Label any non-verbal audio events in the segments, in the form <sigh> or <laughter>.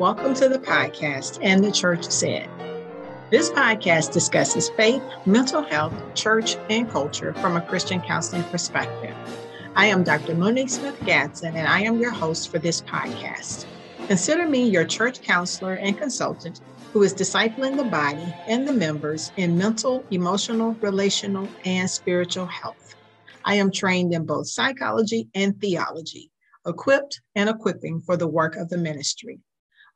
Welcome to the podcast and the Church Said. This podcast discusses faith, mental health, church, and culture from a Christian counseling perspective. I am Dr. Monique Smith Gadsden, and I am your host for this podcast. Consider me your church counselor and consultant who is discipling the body and the members in mental, emotional, relational, and spiritual health. I am trained in both psychology and theology, equipped and equipping for the work of the ministry.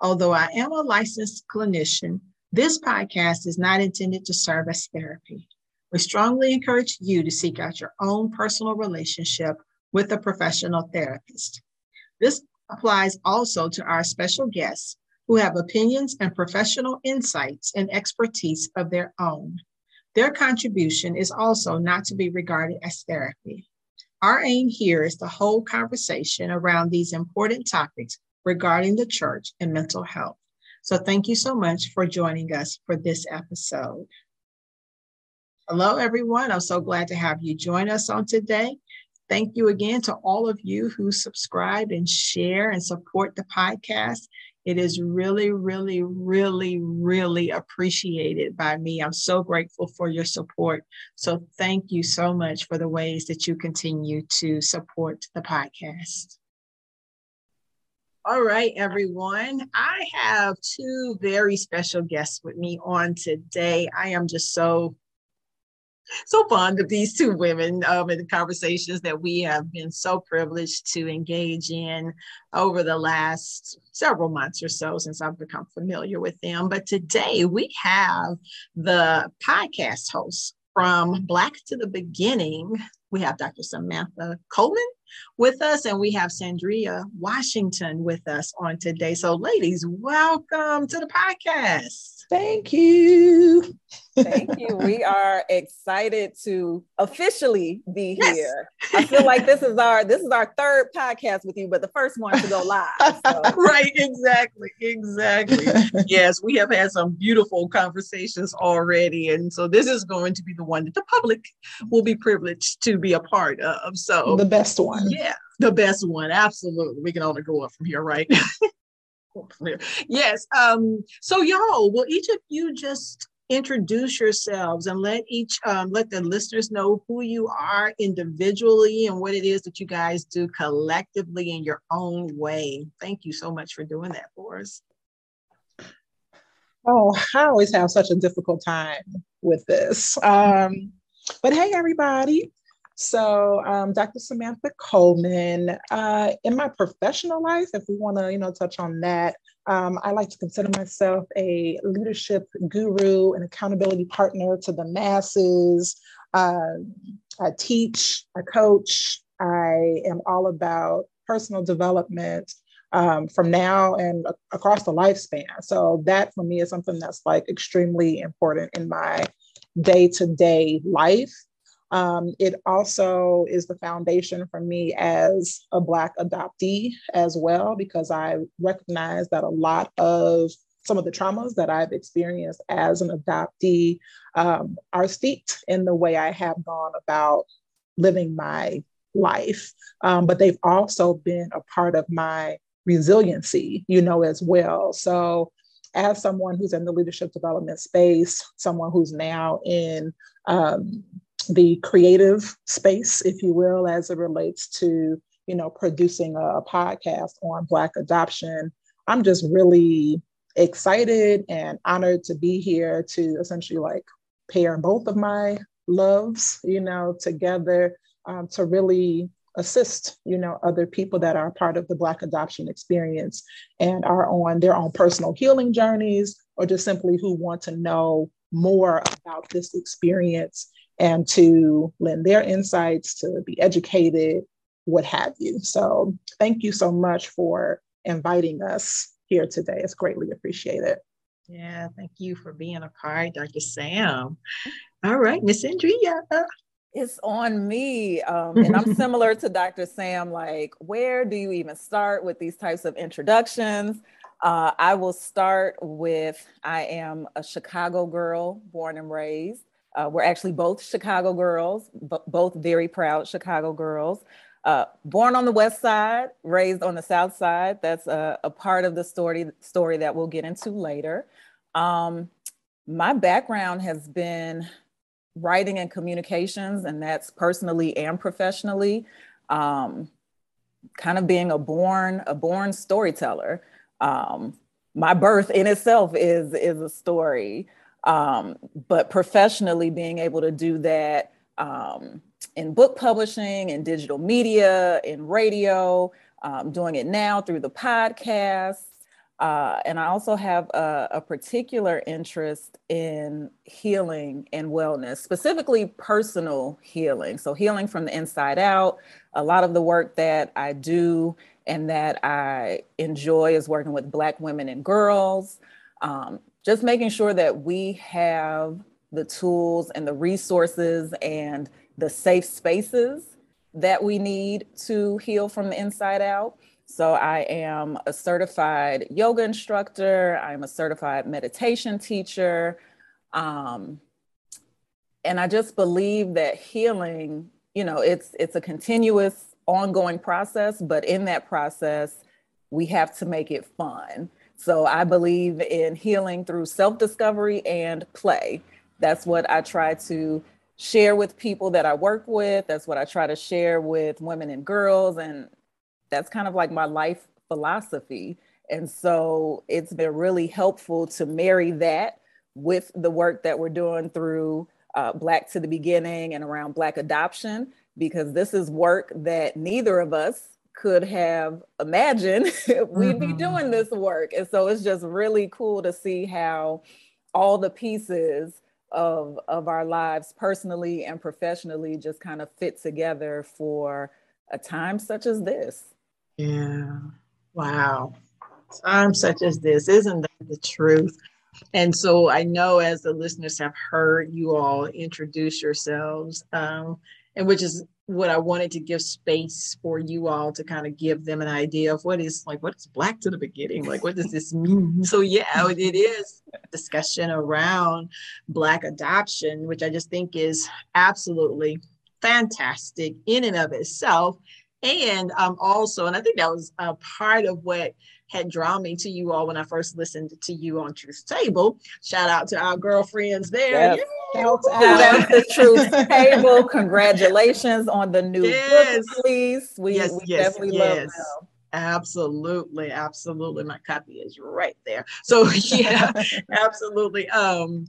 Although I am a licensed clinician, this podcast is not intended to serve as therapy. We strongly encourage you to seek out your own personal relationship with a professional therapist. This applies also to our special guests who have opinions and professional insights and expertise of their own. Their contribution is also not to be regarded as therapy. Our aim here is to hold conversation around these important topics regarding the church and mental health. So thank you so much for joining us for this episode. Hello, everyone. I'm so glad to have you join us on today. Thank you again to all of you who subscribe and share and support the podcast. It is really, really, really, really appreciated by me. I'm so grateful for your support. So, thank you so much for the ways that you continue to support the podcast. All right, everyone. I have two very special guests with me on today. I am just so so fond of these two women um, and the conversations that we have been so privileged to engage in over the last several months or so since I've become familiar with them. But today we have the podcast host from Black to the Beginning. We have Dr. Samantha Coleman with us, and we have Sandria Washington with us on today. So, ladies, welcome to the podcast. Thank you. Thank you. We are excited to officially be yes. here. I feel like this is our this is our third podcast with you, but the first one to go live. So. <laughs> right, exactly. Exactly. <laughs> yes, we have had some beautiful conversations already. And so this is going to be the one that the public will be privileged to be a part of. So the best one. Yeah, the best one. Absolutely. We can only go up from here, right? <laughs> yes. Um, so y'all, will each of you just introduce yourselves and let each um, let the listeners know who you are individually and what it is that you guys do collectively in your own way. Thank you so much for doing that for us. Oh, I always have such a difficult time with this. Um, but hey, everybody. So, um, Dr. Samantha Coleman, uh, in my professional life, if we want to, you know, touch on that, um, I like to consider myself a leadership guru and accountability partner to the masses. Uh, I teach, I coach, I am all about personal development um, from now and across the lifespan. So, that for me is something that's like extremely important in my day to day life. Um, it also is the foundation for me as a Black adoptee as well, because I recognize that a lot of some of the traumas that I've experienced as an adoptee um, are steeped in the way I have gone about living my life. Um, but they've also been a part of my resiliency, you know, as well. So, as someone who's in the leadership development space, someone who's now in um, the creative space, if you will, as it relates to you know producing a podcast on Black adoption. I'm just really excited and honored to be here to essentially like pair both of my loves, you know, together um, to really assist you know other people that are part of the black adoption experience and are on their own personal healing journeys or just simply who want to know more about this experience and to lend their insights, to be educated, what have you. So thank you so much for inviting us here today. It's greatly appreciated. Yeah, thank you for being a part, Dr. Sam. All right, Miss Andrea. It's on me. Um, and I'm <laughs> similar to Dr. Sam. Like, where do you even start with these types of introductions? Uh, I will start with I am a Chicago girl, born and raised. Uh, we're actually both Chicago girls, b- both very proud Chicago girls. Uh, born on the west side, raised on the south side. That's a, a part of the story story that we'll get into later. Um, my background has been writing and communications, and that's personally and professionally. Um, kind of being a born a born storyteller. Um, my birth in itself is is a story, um, but professionally being able to do that um, in book publishing, in digital media, in radio, um, doing it now through the podcast. Uh, and I also have a, a, particular interest in healing and wellness, specifically personal healing. So, healing from the inside out. A lot of the work that I do and that I enjoy is working with Black women and girls, um, just making sure that we have the tools and the resources and the safe spaces that we need to heal from the inside out. So, I am a certified yoga instructor, I'm a certified meditation teacher. Um, and I just believe that healing, you know, it's it's a continuous ongoing process, but in that process, we have to make it fun. So I believe in healing through self-discovery and play. That's what I try to share with people that I work with. That's what I try to share with women and girls. And that's kind of like my life philosophy. And so it's been really helpful to marry that with the work that we're doing through uh, Black to the Beginning and around Black adoption, because this is work that neither of us could have imagined <laughs> we'd be mm-hmm. doing this work. And so it's just really cool to see how all the pieces of of our lives personally and professionally just kind of fit together for a time such as this. Yeah. Wow. Time such as this, isn't that the truth? And so I know as the listeners have heard you all introduce yourselves, um, and which is what I wanted to give space for you all to kind of give them an idea of what is like what is black to the beginning? Like what does this mean? <laughs> So yeah it is discussion around black adoption which I just think is absolutely fantastic in and of itself. And um, also and I think that was a part of what had drawn me to you all when I first listened to you on Truth Table. Shout out to our girlfriends there. Yes. Shout out to <laughs> Truth Table. Congratulations on the new yes. book release. We, yes, we yes, definitely yes. love them. Absolutely, absolutely. My copy is right there. So <laughs> yeah, <laughs> absolutely. Um,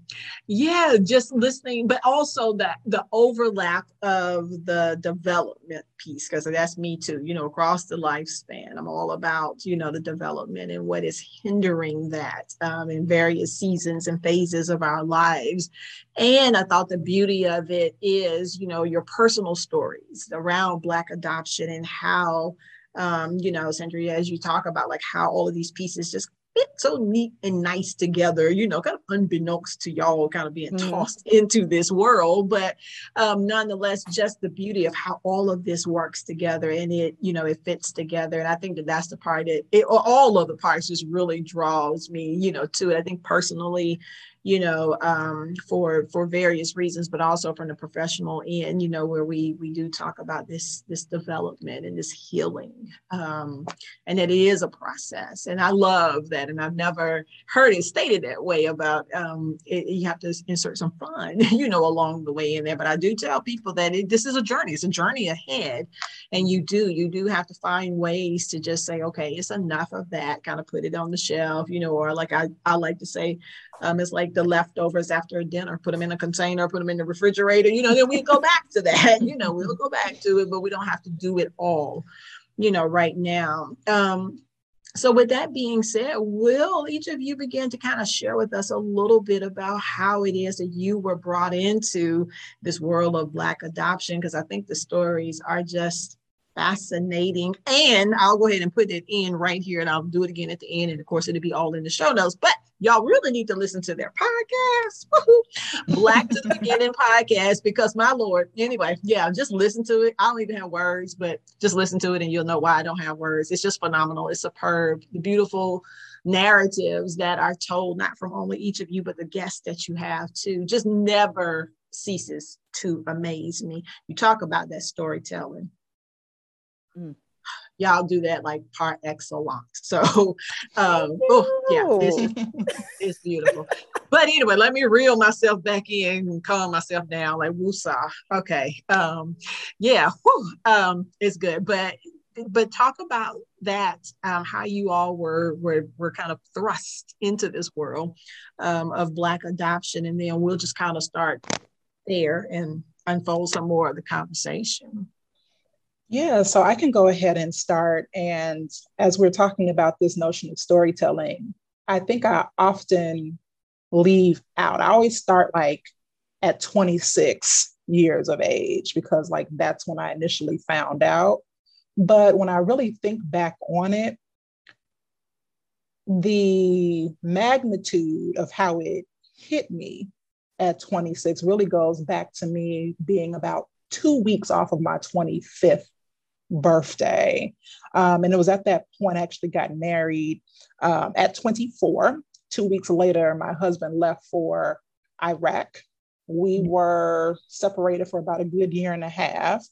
yeah, just listening, but also that the overlap of the development piece, because that's me too, you know, across the lifespan. I'm all about, you know, the development and what is hindering that um, in various seasons and phases of our lives. And I thought the beauty of it is, you know, your personal stories around Black adoption and how um, you know, Sandra, as you talk about like how all of these pieces just fit so neat and nice together, you know, kind of unbeknownst to y'all kind of being mm. tossed <laughs> into this world. But um, nonetheless, just the beauty of how all of this works together and it, you know, it fits together. And I think that that's the part that it, all of the parts just really draws me, you know, to it. I think personally, you know, um, for for various reasons, but also from the professional end, you know, where we we do talk about this this development and this healing, um, and that it is a process. And I love that, and I've never heard it stated that way about um, it, you have to insert some fun, <laughs> you know, along the way in there. But I do tell people that it, this is a journey; it's a journey ahead, and you do you do have to find ways to just say, okay, it's enough of that, kind of put it on the shelf, you know, or like I I like to say, um, it's like the leftovers after a dinner, put them in a container, put them in the refrigerator, you know, then we go back to that, you know, we'll go back to it, but we don't have to do it all, you know, right now. Um, so with that being said, will each of you begin to kind of share with us a little bit about how it is that you were brought into this world of Black adoption? Because I think the stories are just fascinating. And I'll go ahead and put it in right here and I'll do it again at the end. And of course, it'll be all in the show notes. But y'all really need to listen to their podcast, <laughs> Black to the Beginning <laughs> podcast, because my Lord, anyway, yeah, just listen to it. I don't even have words, but just listen to it and you'll know why I don't have words. It's just phenomenal. It's superb, The beautiful narratives that are told, not from only each of you, but the guests that you have too. Just never ceases to amaze me. You talk about that storytelling Mm. Y'all do that like par excellence. <laughs> So, um, oh yeah, it's, <laughs> it's beautiful. but anyway, let me reel myself back in and calm myself down. Like woosah. Okay. Um, yeah. Whew, um, it's good. But but talk about that um, how you all were, were were kind of thrust into this world um, of black adoption and then we'll just kind of start there and unfold some more of the conversation yeah so i can go ahead and start and as we're talking about this notion of storytelling i think i often leave out i always start like at 26 years of age because like that's when i initially found out. But when I really think back on it, the magnitude of how it hit me at 26 really goes back to me being about two weeks off of my 25th birthday. Um, and it was at that point I actually got married um, at 24. Two weeks later, my husband left for Iraq. We were separated for about a good year and a half.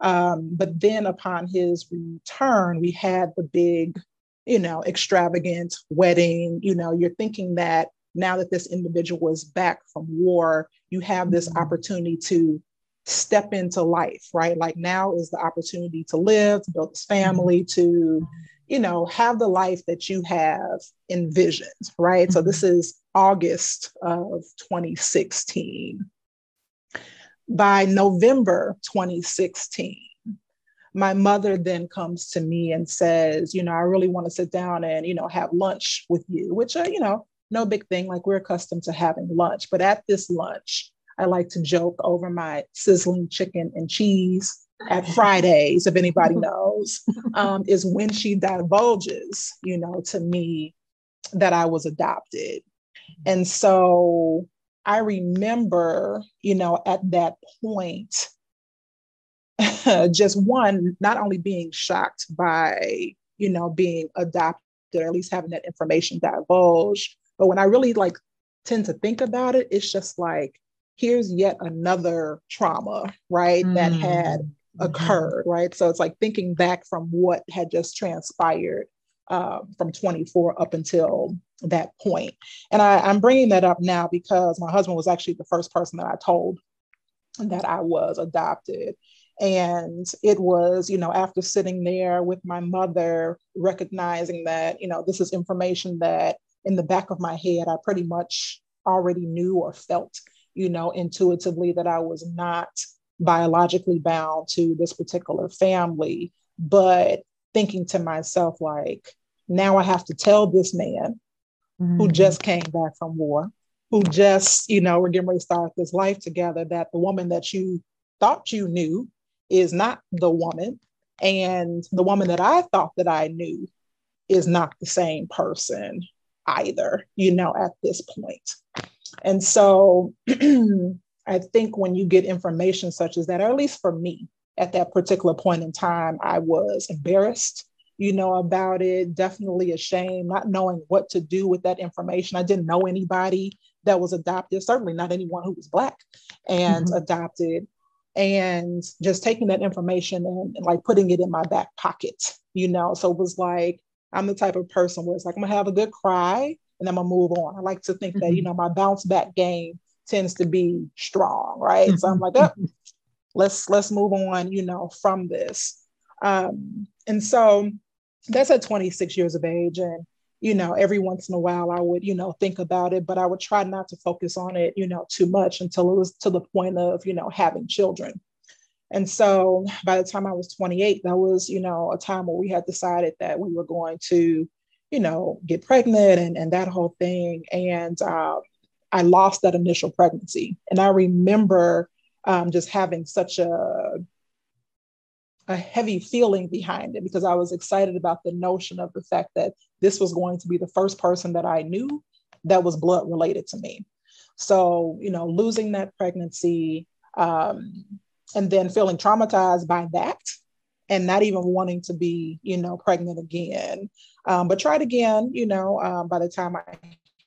Um, but then upon his return, we had the big, you know, extravagant wedding. You know, you're thinking that now that this individual is back from war, you have this mm-hmm. opportunity to step into life, right? Like now is the opportunity to live, to build this family, to, you know, have the life that you have envisioned, right? So this mm-hmm. is August of 2016 by November 2016, my mother then comes to me and says, you know, I really want to sit down and, you know, have lunch with you, which, uh, you know, no big thing. Like we're accustomed to having lunch. But at this lunch, I like to joke over my sizzling chicken and cheese at Fridays, if anybody <laughs> knows, um, is when she divulges, you know, to me that I was adopted. And so I remember, you know, at that point, <laughs> just one, not only being shocked by, you know, being adopted, or at least having that information divulged, but when I really like tend to think about it, it's just like, here's yet another trauma, right, mm-hmm. that had mm-hmm. occurred, right? So it's like thinking back from what had just transpired uh, from 24 up until that point. And I, I'm bringing that up now because my husband was actually the first person that I told that I was adopted. And it was, you know, after sitting there with my mother, recognizing that, you know, this is information that in the back of my head, I pretty much already knew or felt, you know, intuitively that I was not biologically bound to this particular family. But thinking to myself, like, now I have to tell this man mm-hmm. who just came back from war, who just, you know, we're getting ready to start this life together, that the woman that you thought you knew is not the woman. And the woman that I thought that I knew is not the same person either, you know, at this point. And so <clears throat> I think when you get information such as that, or at least for me at that particular point in time, I was embarrassed you know, about it. Definitely ashamed, not knowing what to do with that information. I didn't know anybody that was adopted, certainly not anyone who was Black and mm-hmm. adopted. And just taking that information and, and, like putting it in my back pocket, you know. So it was like, I'm the type of person where it's like, I'm gonna have a good cry and I'm gonna move on. I like to think mm-hmm. that, you mm-hmm. know, my bounce back game tends to be strong, right? Mm-hmm. So I'm like, oh, let's let's move on, you know, from this. Um, and so that's at 26 years of age and you know every once in a while i would you know think about it but i would try not to focus on it you know too much until it was to the point of you know having children and so by the time i was 28 that was you know a time where we had decided that we were going to you know get pregnant and, and that whole thing and um, i lost that initial pregnancy and i remember um, just having such a a heavy feeling behind it because I was excited about the notion of the fact that this was going to be the first person that I knew that was blood related to me. So, you know, losing that pregnancy um, and then feeling traumatized by that and not even wanting to be, you know, pregnant again. Um, but tried again, you know, um, by the time I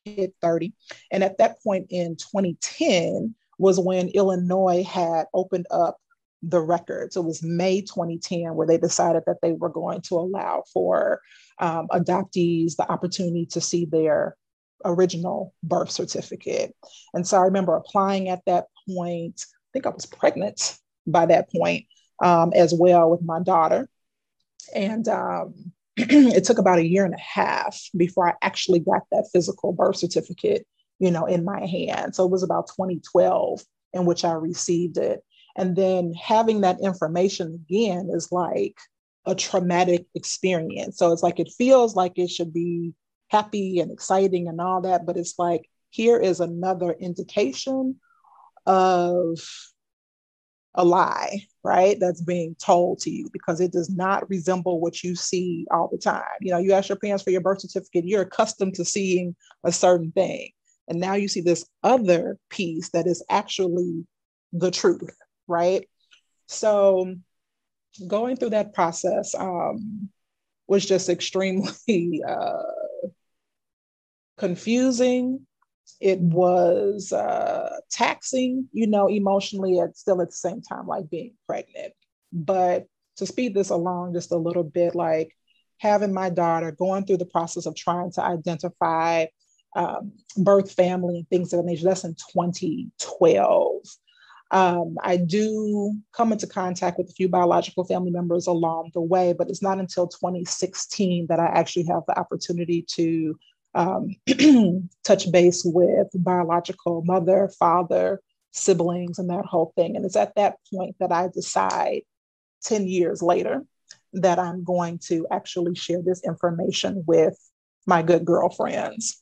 hit 30. And at that point in 2010 was when Illinois had opened up the records. It was May 2010 where they decided that they were going to allow for um, adoptees the opportunity to see their original birth certificate. And so I remember applying at that point. I think I was pregnant by that point um, as well with my daughter. And um, <clears throat> it took about a year and a half before I actually got that physical birth certificate, you know, in my hand. So it was about 2012 in which I received it. And then having that information again is like a traumatic experience. So it's like it feels like it should be happy and exciting and all that, but it's like here is another indication of a lie, right? That's being told to you because it does not resemble what you see all the time. You know, you ask your parents for your birth certificate, you're accustomed to seeing a certain thing. And now you see this other piece that is actually the truth, right? So going through that process um, was just extremely <laughs> uh, confusing. It was uh, taxing, you know, emotionally, at still at the same time, like being pregnant. But to speed this along just a little bit, like having my daughter going through the process of trying to identify um, birth family and things of that nature. That's in 2012. Um, I do come into contact with a few biological family members along the way, but it's not until 2016 that I actually have the opportunity to um, <clears throat> touch base with biological mother, father, siblings, and that whole thing. And it's at that point that I decide 10 years later that I'm going to actually share this information with my good girlfriends.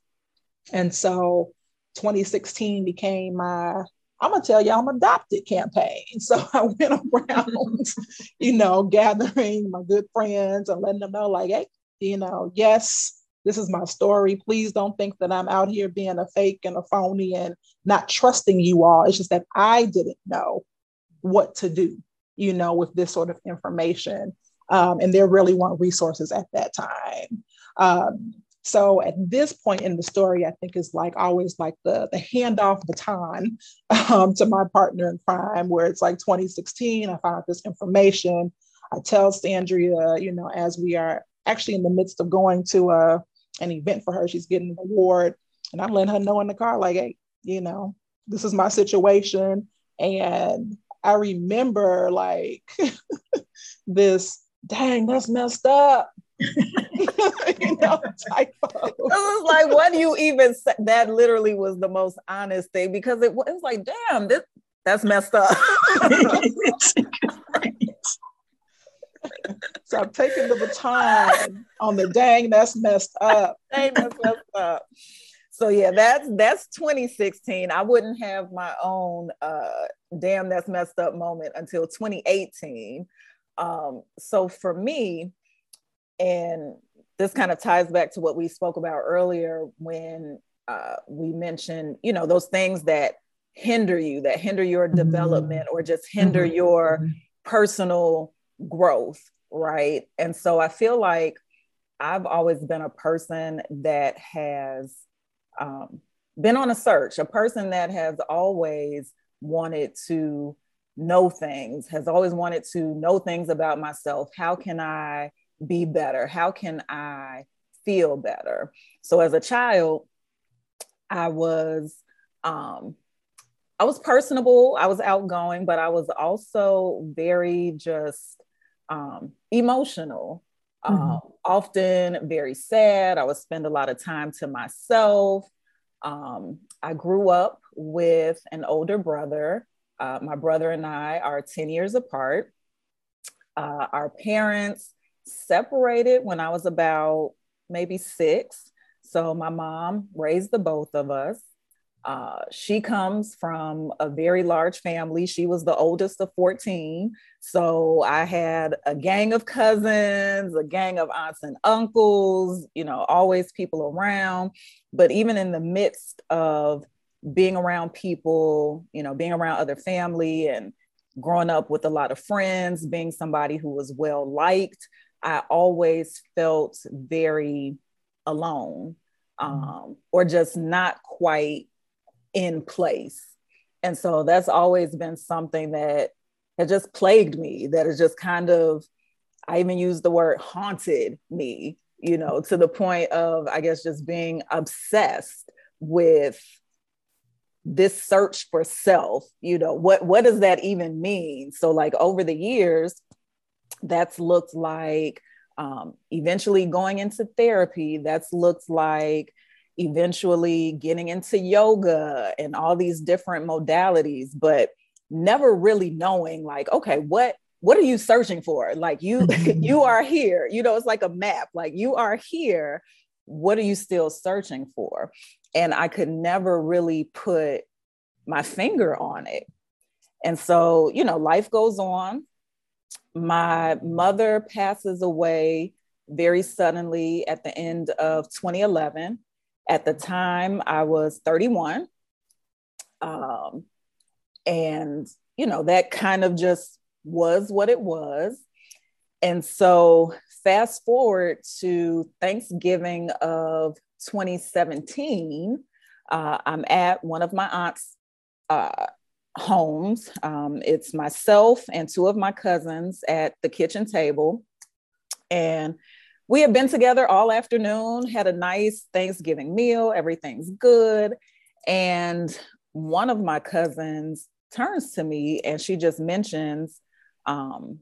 And so 2016 became my I'm gonna tell you I'm adopted campaign. <laughs> So I went around, <laughs> you know, gathering my good friends and letting them know, like, hey, you know, yes, this is my story. Please don't think that I'm out here being a fake and a phony and not trusting you all. It's just that I didn't know what to do, you know, with this sort of information. Um, and there really weren't resources at that time. Um, so at this point in the story, I think is like always like the the handoff baton um, to my partner in crime, where it's like 2016. I found this information. I tell Sandria, you know, as we are actually in the midst of going to a an event for her, she's getting an award, and I'm letting her know in the car, like, hey, you know, this is my situation, and I remember like <laughs> this, dang, that's messed up. <laughs> you know, typo. This is like, what do you even say? That literally was the most honest thing because it, it was like, damn, this that's messed up. <laughs> so I'm taking the baton on the dang that's messed up. <laughs> Dang that's messed up. So yeah, that's that's 2016. I wouldn't have my own uh damn that's messed up moment until 2018. Um, so for me, and this kind of ties back to what we spoke about earlier when uh, we mentioned, you know, those things that hinder you, that hinder your mm-hmm. development or just hinder mm-hmm. your personal growth, right? And so I feel like I've always been a person that has um, been on a search, a person that has always wanted to know things, has always wanted to know things about myself. How can I be better? How can I feel better? So as a child, I was um, I was personable, I was outgoing, but I was also very just um, emotional. Mm-hmm. Um, often very sad. I would spend a lot of time to myself. Um, I grew up with an older brother. Uh, my brother and I are 10 years apart. Uh, our parents separated when I was about maybe six. So my mom raised the both of us. Uh, she comes from a very large family. She was the oldest of 14. So I had a gang of cousins, a gang of aunts and uncles, you know, always people around. But even in the midst of being around people, you know, being around other family and growing up with a lot of friends, being somebody who was well liked, I always felt very alone mm-hmm. um, or just not quite in place. And so that's always been something that has just plagued me, that has just kind of, I even use the word haunted me, you know, to the point of, I guess, just being obsessed with this search for self you know what what does that even mean so like over the years that's looked like um, eventually going into therapy that's looked like eventually getting into yoga and all these different modalities but never really knowing like okay what what are you searching for? Like you <laughs> you <laughs> are here you know it's like a map like you are here. What are you still searching for? And i could never really put my finger on it. And so you know life goes on. My mother passes away very suddenly at the end of 2011 at the time, I was 31. Um, and, you know, that kind of just was what it was. And so, fast forward to Thanksgiving of 2017, uh, I'm at one of my aunt's uh, homes. Um, it's myself and two of my cousins at the kitchen table. And we had been together all afternoon, had a nice Thanksgiving meal, everything's good. And one of my cousins turns to me and she just mentions, um,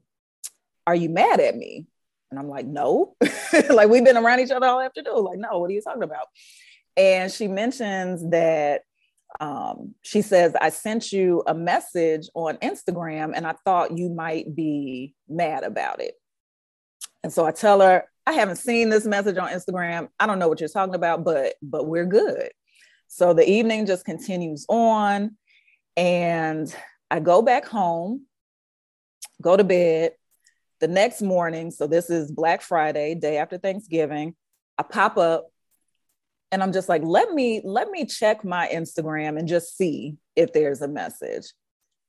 Are you mad at me? And I'm like, No. <laughs> like, we've been around each other all afternoon. Like, no, what are you talking about? And she mentions that um, she says, I sent you a message on Instagram and I thought you might be mad about it. And so I tell her, I haven't seen this message on Instagram. I don't know what you're talking about, but but we're good. So the evening just continues on and I go back home, go to bed. The next morning, so this is Black Friday, day after Thanksgiving, I pop up and I'm just like, let me let me check my Instagram and just see if there's a message.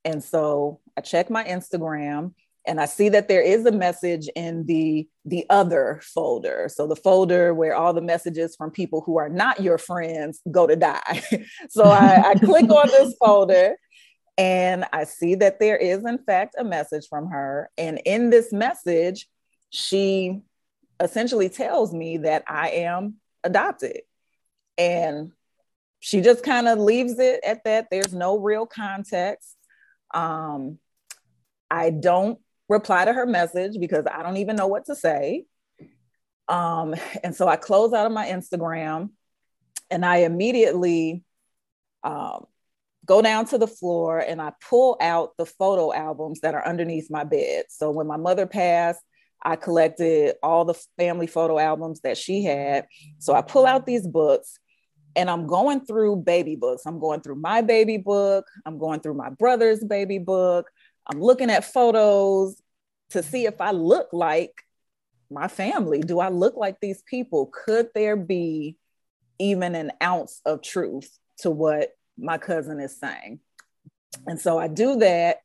And so I check my Instagram and I see that there is a message in the the other folder. So the folder where all the messages from people who are not your friends go to die. <laughs> so I, I click on this <laughs> folder and I see that there is in fact a message from her. And in this message, she essentially tells me that I am adopted. And she just kind of leaves it at that. There's no real context. Um, I don't reply to her message because I don't even know what to say. Um, and so I close out of my Instagram and I immediately um, go down to the floor and I pull out the photo albums that are underneath my bed. So when my mother passed, I collected all the family photo albums that she had. So I pull out these books and I'm going through baby books. I'm going through my baby book, I'm going through my brother's baby book, I'm looking at photos to see if I look like my family. Do I look like these people? Could there be even an ounce of truth to what my cousin is saying? And so I do that.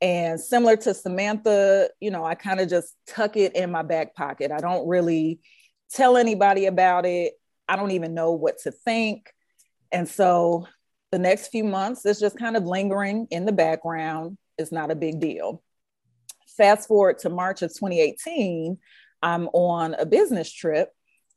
And similar to Samantha, you know, I kind of just tuck it in my back pocket. I don't really tell anybody about it. I don't even know what to think. And so the next few months is just kind of lingering in the background is not a big deal. Fast forward to March of 2018, I'm on a business trip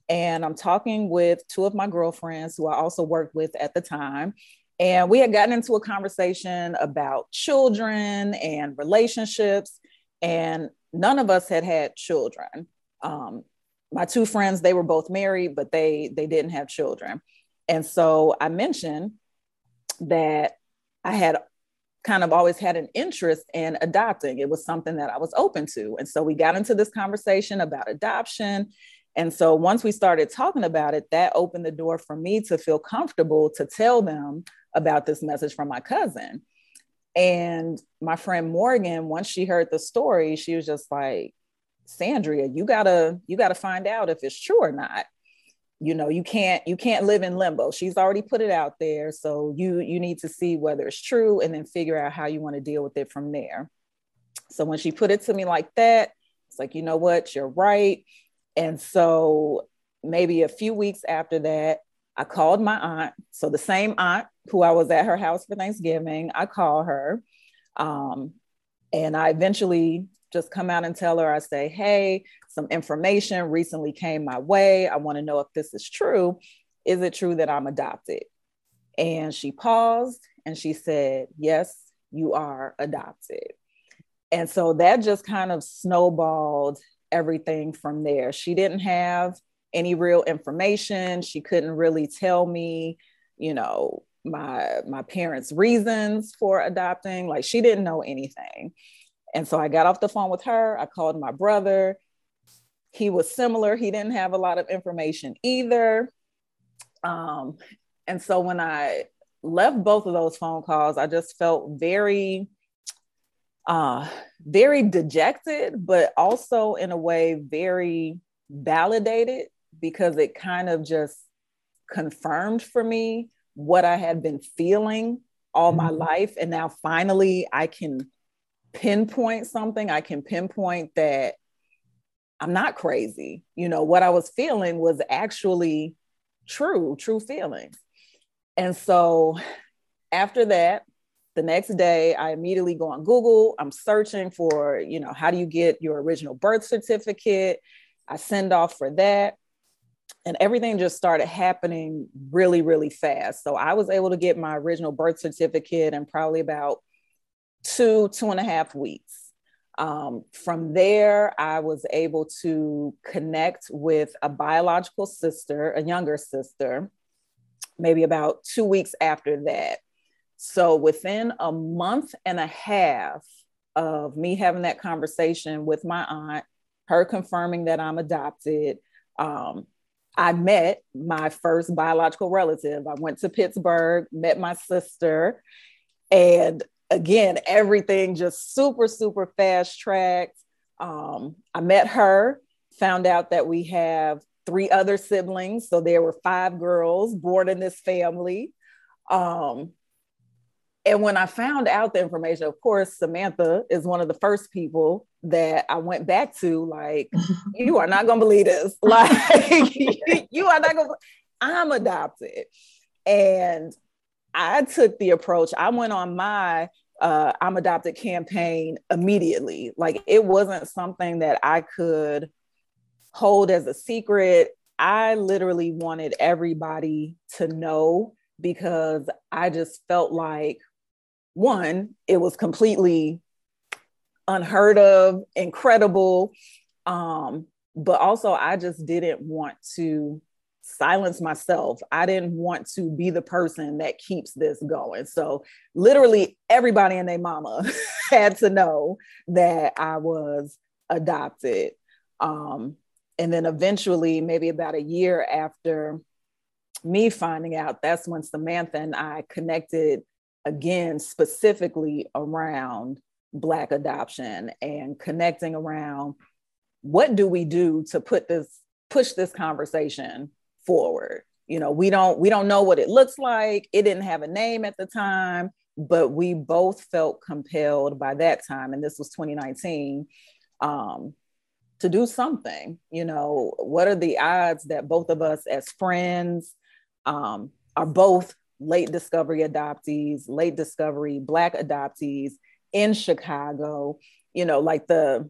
and I'm talking with two of my girlfriends who I also worked with at the time. And we had gotten into a conversation about children and relationships, and none of us had had children. Um, my two friends, they were both married, but they they didn't have children. And so I mentioned that I had kind of always had an interest in adopting. It was something that I was open to. And so we got into this conversation about adoption. And so once we started talking about it, that opened the door for me to feel comfortable to tell them about this message from my cousin. And my friend Morgan, once she heard the story, she was just like, Sandria, you gotta, you gotta find out if it's true or not you know you can't you can't live in limbo. She's already put it out there. So you you need to see whether it's true and then figure out how you want to deal with it from there. So when she put it to me like that it's like you know what? You're right. And so maybe a few weeks after that i called my aunt. So the same aunt who i was at her house for thanksgiving i call her um, And I eventually just come out and tell her, I say, hey, some information recently came my way. I want to know if this is true. Is it true that I'm adopted? And she paused and she said, yes, you are adopted. And so that just kind of snowballed everything from there. She didn't have any real information. She couldn't really tell me, you know, my my parents' reasons for adopting. Like she didn't know anything. And so I got off the phone with her. I called my brother. He was similar. He didn't have a lot of information either. Um, and so when I left both of those phone calls, I just felt very, uh, very dejected, but also in a way very validated because it kind of just confirmed for me what I had been feeling all my mm-hmm. life. And now finally I can pinpoint something. I can pinpoint that I'm not crazy. You know, what I was feeling was actually true, true feelings. And so after that, the next day, I immediately go on Google. I'm searching for, you know, how do you get your original birth certificate? I send off for that. And everything just started happening really, really fast. So I was able to get my original birth certificate in probably about two, two and a half weeks. Um, from there, I was able to connect with a biological sister, a younger sister, maybe about two weeks after that. So within a month and a half of me having that conversation with my aunt, her confirming that I'm adopted, um, I met my first biological relative. I went to Pittsburgh, met my sister, and again, everything just super, super fast tracked. Um, I met her, found out that we have three other siblings. So there were five girls born in this family. Um, and when I found out the information, of course, Samantha is one of the first people that I went back to. Like, <laughs> you are not going to believe this. <laughs> Like, <laughs> you are not going to, I'm adopted. And I took the approach, I went on my uh, I'm adopted campaign immediately. Like, it wasn't something that I could hold as a secret. I literally wanted everybody to know because I just felt like one, it was completely unheard of, incredible. Um, but also, I just didn't want to silence myself. I didn't want to be the person that keeps this going. So, literally, everybody and their mama <laughs> had to know that I was adopted. Um, and then eventually, maybe about a year after me finding out, that's when Samantha and I connected again, specifically around Black adoption and connecting around what do we do to put this push this conversation forward you know we don't we don't know what it looks like it didn't have a name at the time but we both felt compelled by that time and this was 2019 um, to do something. You know, what are the odds that both of us, as friends, um, are both late discovery adoptees, late discovery Black adoptees in Chicago? You know, like the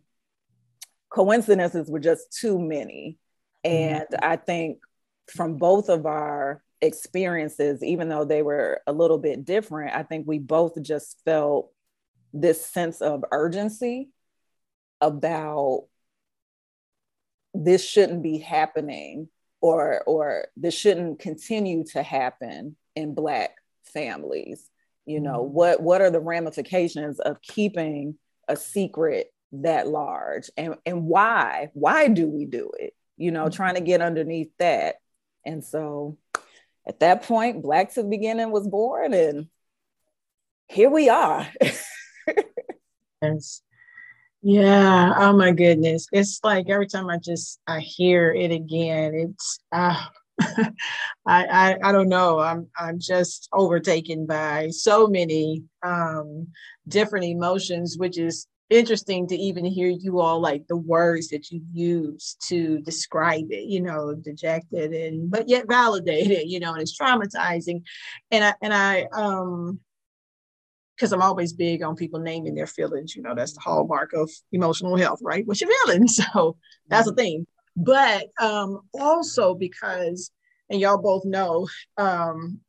coincidences were just too many. Mm-hmm. And. I think from both of our experiences, even though they were a little bit different, I think we both just felt this sense of urgency about this shouldn't be happening or or this shouldn't continue to happen in black families you know mm-hmm. what what are the ramifications of keeping a secret that large and and why why do we do it you know mm-hmm. trying to get underneath that and so at that point black to the beginning was born and here we are <laughs> yes yeah. Oh my goodness. It's like every time I just I hear it again, it's uh, <laughs> I, I I don't know. I'm I'm just overtaken by so many um different emotions, which is interesting to even hear you all like the words that you use to describe it you know dejected and but yet validated you know and it's traumatizing and i and i um because I'm always big on people naming their feelings. You know, that's the hallmark of emotional health, right? What's your feeling? <laughs> So that's a mm-hmm. thing. But um, also because, and y'all both know, um,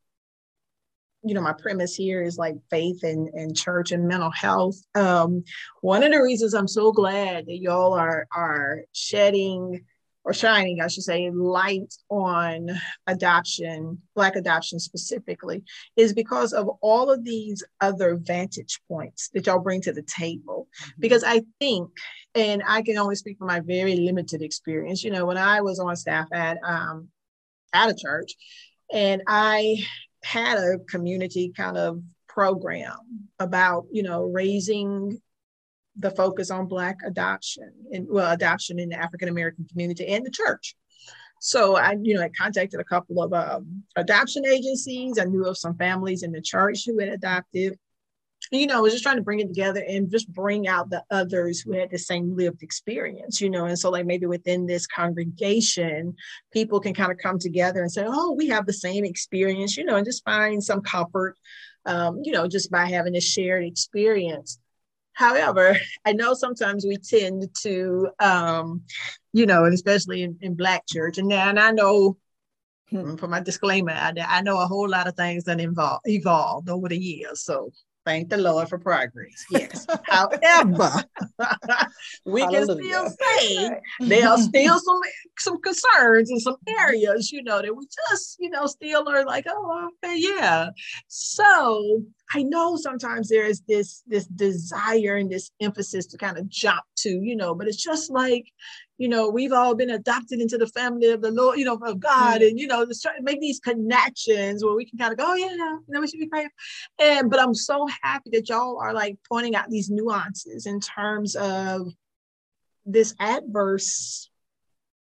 you know, my premise here is like faith and, and church and mental health. Um, one of the reasons I'm so glad that y'all are are shedding or shining, I should say, light on adoption, Black adoption specifically, is because of all of these other vantage points that y'all bring to the table. Mm-hmm. Because I think, and I can only speak from my very limited experience, you know, when I was on staff at um, at a church, and I had a community kind of program about, you know, raising the focus on Black adoption and well, adoption in the African American community and the church. So I, you know, I contacted a couple of um, adoption agencies. I knew of some families in the church who had adopted. You know, I was just trying to bring it together and just bring out the others who had the same lived experience, you know. And so, like, maybe within this congregation, people can kind of come together and say, oh, we have the same experience, you know, and just find some comfort, um, you know, just by having a shared experience. However, <laughs> I know sometimes we tend to, um, you know, and especially in, in Black church, and, and I know hmm, for my disclaimer, I, I know a whole lot of things that involve evolved over the years. So Thank the Lord for progress. Yes. <laughs> However, <laughs> we can still say there are <laughs> still some some concerns in some areas, you know, that we just, you know, still are like, oh, okay, yeah. So I know sometimes there is this this desire and this emphasis to kind of jump to, you know, but it's just like, you know, we've all been adopted into the family of the Lord, you know, of God, mm-hmm. and you know, just trying to make these connections where we can kind of go, oh, yeah, you know, we should be praying. And but I'm so happy that y'all are like pointing out these nuances in terms of this adverse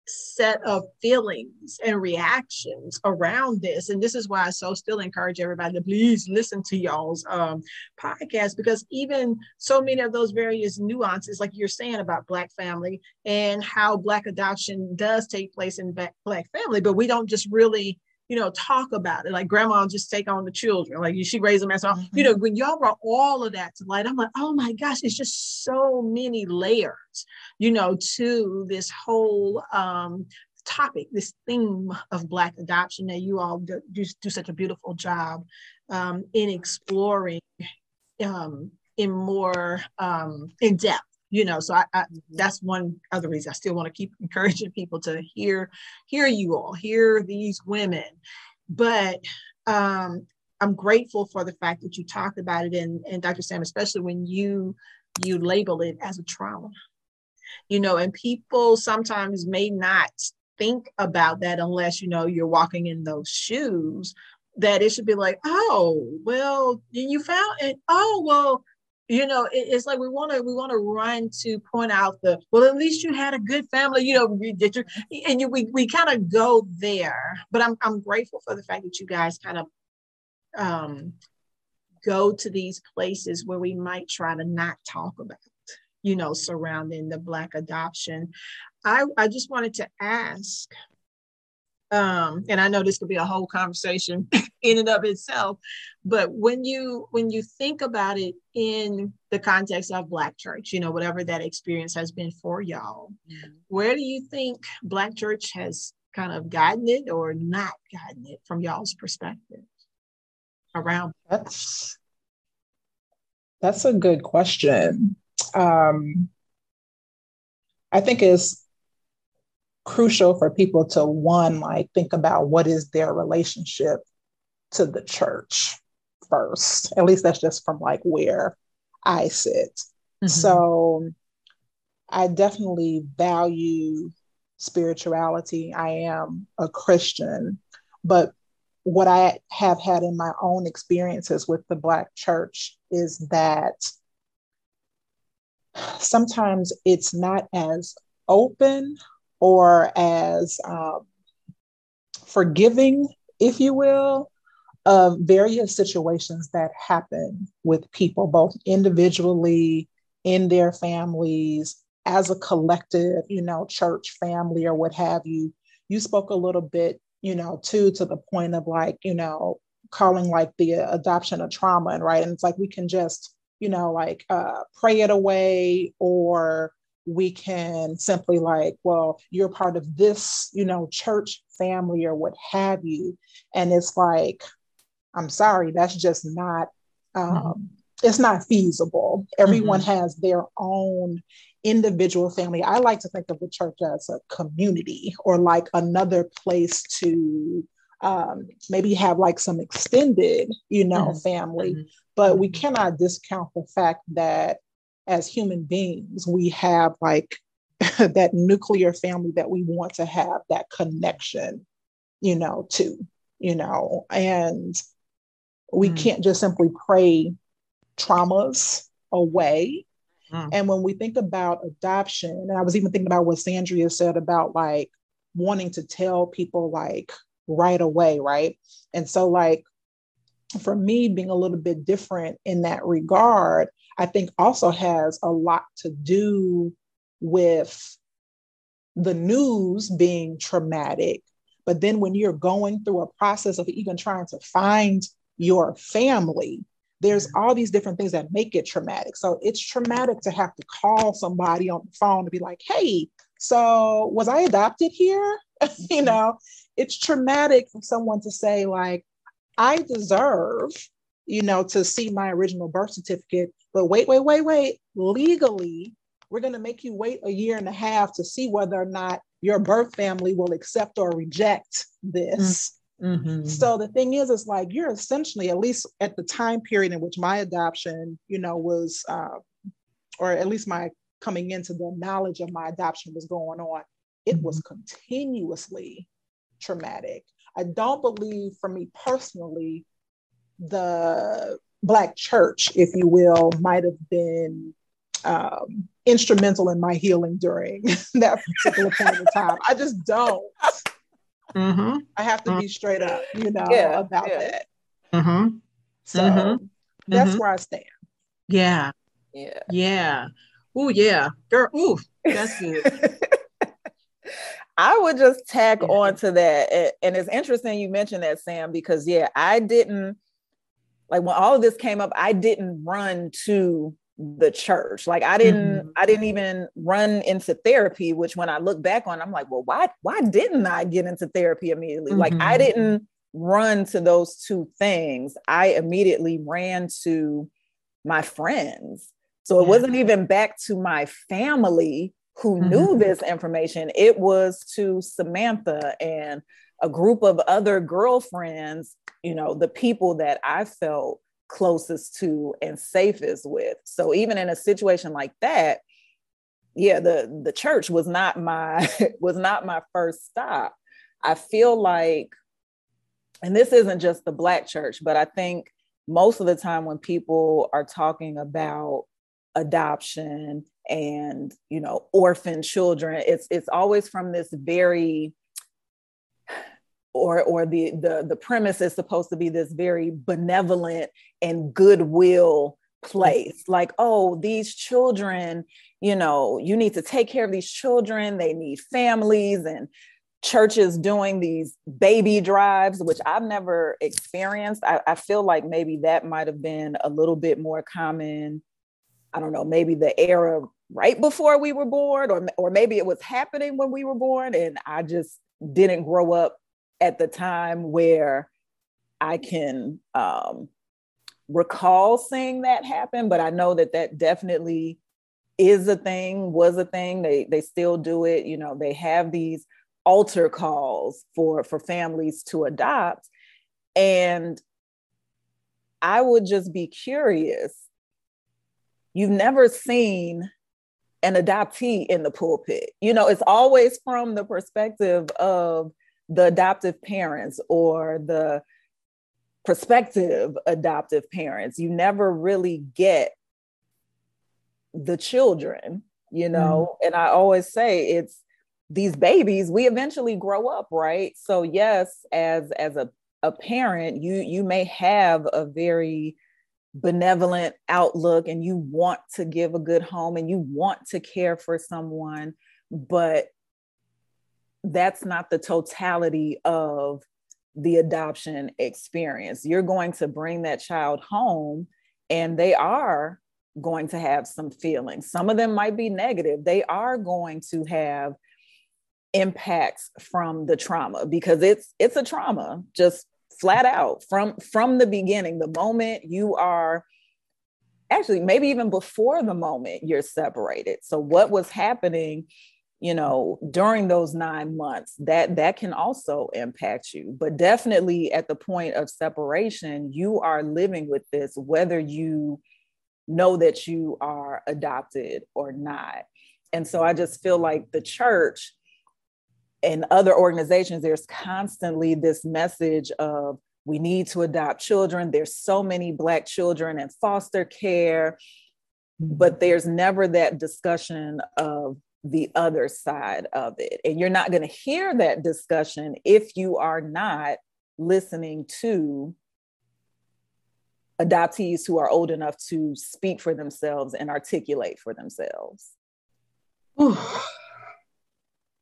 set of feelings and reactions around this. And this is why I so still encourage everybody to please listen to y'all's um, podcast because even so many of those various nuances, like you're saying about Black family and how Black adoption does take place in Black family, but we don't just really you know, talk about it. Like grandma just take on the children. Like she raised them as well. Mm-hmm. You know, when y'all brought all of that to light, I'm like, oh my gosh, it's just so many layers, you know, to this whole um topic, this theme of Black adoption that you all do, do, do such a beautiful job um, in exploring um, in more um, in depth you know so I, I, mm-hmm. that's one other reason. I still want to keep <laughs> encouraging people to hear hear you all hear these women. But um i'm grateful for the fact that you talked about it and, and dr sam especially when you you label it as a trauma. You know and people sometimes may not think about that unless you know you're walking in those shoes that it should be like oh well you found it. Oh well you know it, it's like we want to we want to run to point out the well at least you had a good family you know did you and you, we, we kind of go there but I'm, I'm grateful for the fact that you guys kind of um, go to these places where we might try to not talk about you know surrounding the black adoption. I i just wanted to ask um, and I know this could be a whole conversation <laughs> in and of itself, but when you when you think about it in the context of Black church, you know, whatever that experience has been for y'all, mm-hmm. where do you think Black church has kind of gotten it or not gotten it from y'all's perspective around? That's that's a good question. Um, I think it's crucial for people to one like think about what is their relationship to the church first. At least that's just from like where i sit. Mm-hmm. so i definitely value spirituality. I am a christian but what i have had in my own experiences with the black church is that sometimes it's not as open or as um, forgiving, if you will, of various situations that happen with people, both individually, in their families, as a collective, you know, church family or what have you. You spoke a little bit, you know, too, to the point of like, you know, calling like the adoption of trauma and right and it's like we can just you know like uh, pray it away or we can simply like well you're part of this you know church family or what have you and it's like i'm sorry that's just not um, mm-hmm. it's not feasible everyone mm-hmm. has their own individual family i like to think of the church as a community or like another place to um, maybe have like some extended you know mm-hmm. family mm-hmm. but we mm-hmm. cannot discount the fact that as human beings, we have like <laughs> that nuclear family that we want to have that connection, you know, to, you know, and we mm. can't just simply pray traumas away. Mm. And when we think about adoption, and I was even thinking about what Sandria said about like wanting to tell people like right away, right? And so, like, for me, being a little bit different in that regard, I think also has a lot to do with the news being traumatic. But then when you're going through a process of even trying to find your family, there's mm-hmm. all these different things that make it traumatic. So it's traumatic to have to call somebody on the phone to be like, hey, so was I adopted here? <laughs> you mm-hmm. know, it's traumatic for someone to say, like, I deserve, you know, to see my original birth certificate but wait, wait, wait, wait. Legally, we're going to make you wait a year and a half to see whether or not your birth family will accept or reject this. Mm-hmm. So the thing is, it's like you're essentially, at least at the time period in which my adoption, you know, was, uh, or at least my coming into the knowledge of my adoption was going on, it was mm-hmm. continuously traumatic. I don't believe, for me personally, the Black church, if you will, might have been um, instrumental in my healing during <laughs> that particular point in time. I just don't. Mm-hmm. I have to be straight up, you know, yeah, about yeah. that. Mm-hmm. So mm-hmm. that's mm-hmm. where I stand. Yeah. Yeah. Yeah. Oh, yeah. Girl, ooh, that's good. <laughs> I would just tag yeah. on to that. And it's interesting you mentioned that, Sam, because yeah, I didn't like when all of this came up, I didn't run to the church. Like I didn't, mm-hmm. I didn't even run into therapy, which when I look back on, I'm like, well, why, why didn't I get into therapy immediately? Mm-hmm. Like I mm-hmm. didn't run to those two things. I immediately ran to my friends. So it yeah. wasn't even back to my family who mm-hmm. knew this information. It was to Samantha and a group of other girlfriends, you know, the people that I felt closest to and safest with. So even in a situation like that, yeah, the the church was not my <laughs> was not my first stop. I feel like and this isn't just the black church, but I think most of the time when people are talking about adoption and you know orphan children it's it's always from this very or or the the the premise is supposed to be this very benevolent and goodwill place. Mm-hmm. Like oh these children you know you need to take care of these children. They need families and churches doing these baby drives which i've never experienced. I, I feel like maybe that might have been a little bit more common. I don't know maybe the era right before we were born or, or maybe it was happening when we were born and i just didn't grow up at the time where I can um, recall seeing that happen, but I know that that definitely is a thing, was a thing. They they still do it. You know, they have these altar calls for for families to adopt, and I would just be curious. You've never seen an adoptee in the pulpit. You know, it's always from the perspective of the adoptive parents or the prospective adoptive parents. You never really get the children, you know? Mm. And I always say it's these babies, we eventually grow up, right? So yes, as as a, a parent, you you may have a very benevolent outlook and you want to give a good home and you want to care for someone, but that's not the totality of the adoption experience. You're going to bring that child home, and they are going to have some feelings. Some of them might be negative. They are going to have impacts from the trauma because it's it's a trauma just flat out from from the beginning the moment you are actually maybe even before the moment you're separated so what was happening you know during those 9 months that that can also impact you but definitely at the point of separation you are living with this whether you know that you are adopted or not and so i just feel like the church and other organizations there's constantly this message of we need to adopt children. There's so many Black children in foster care, but there's never that discussion of the other side of it. And you're not going to hear that discussion if you are not listening to adoptees who are old enough to speak for themselves and articulate for themselves. Ooh,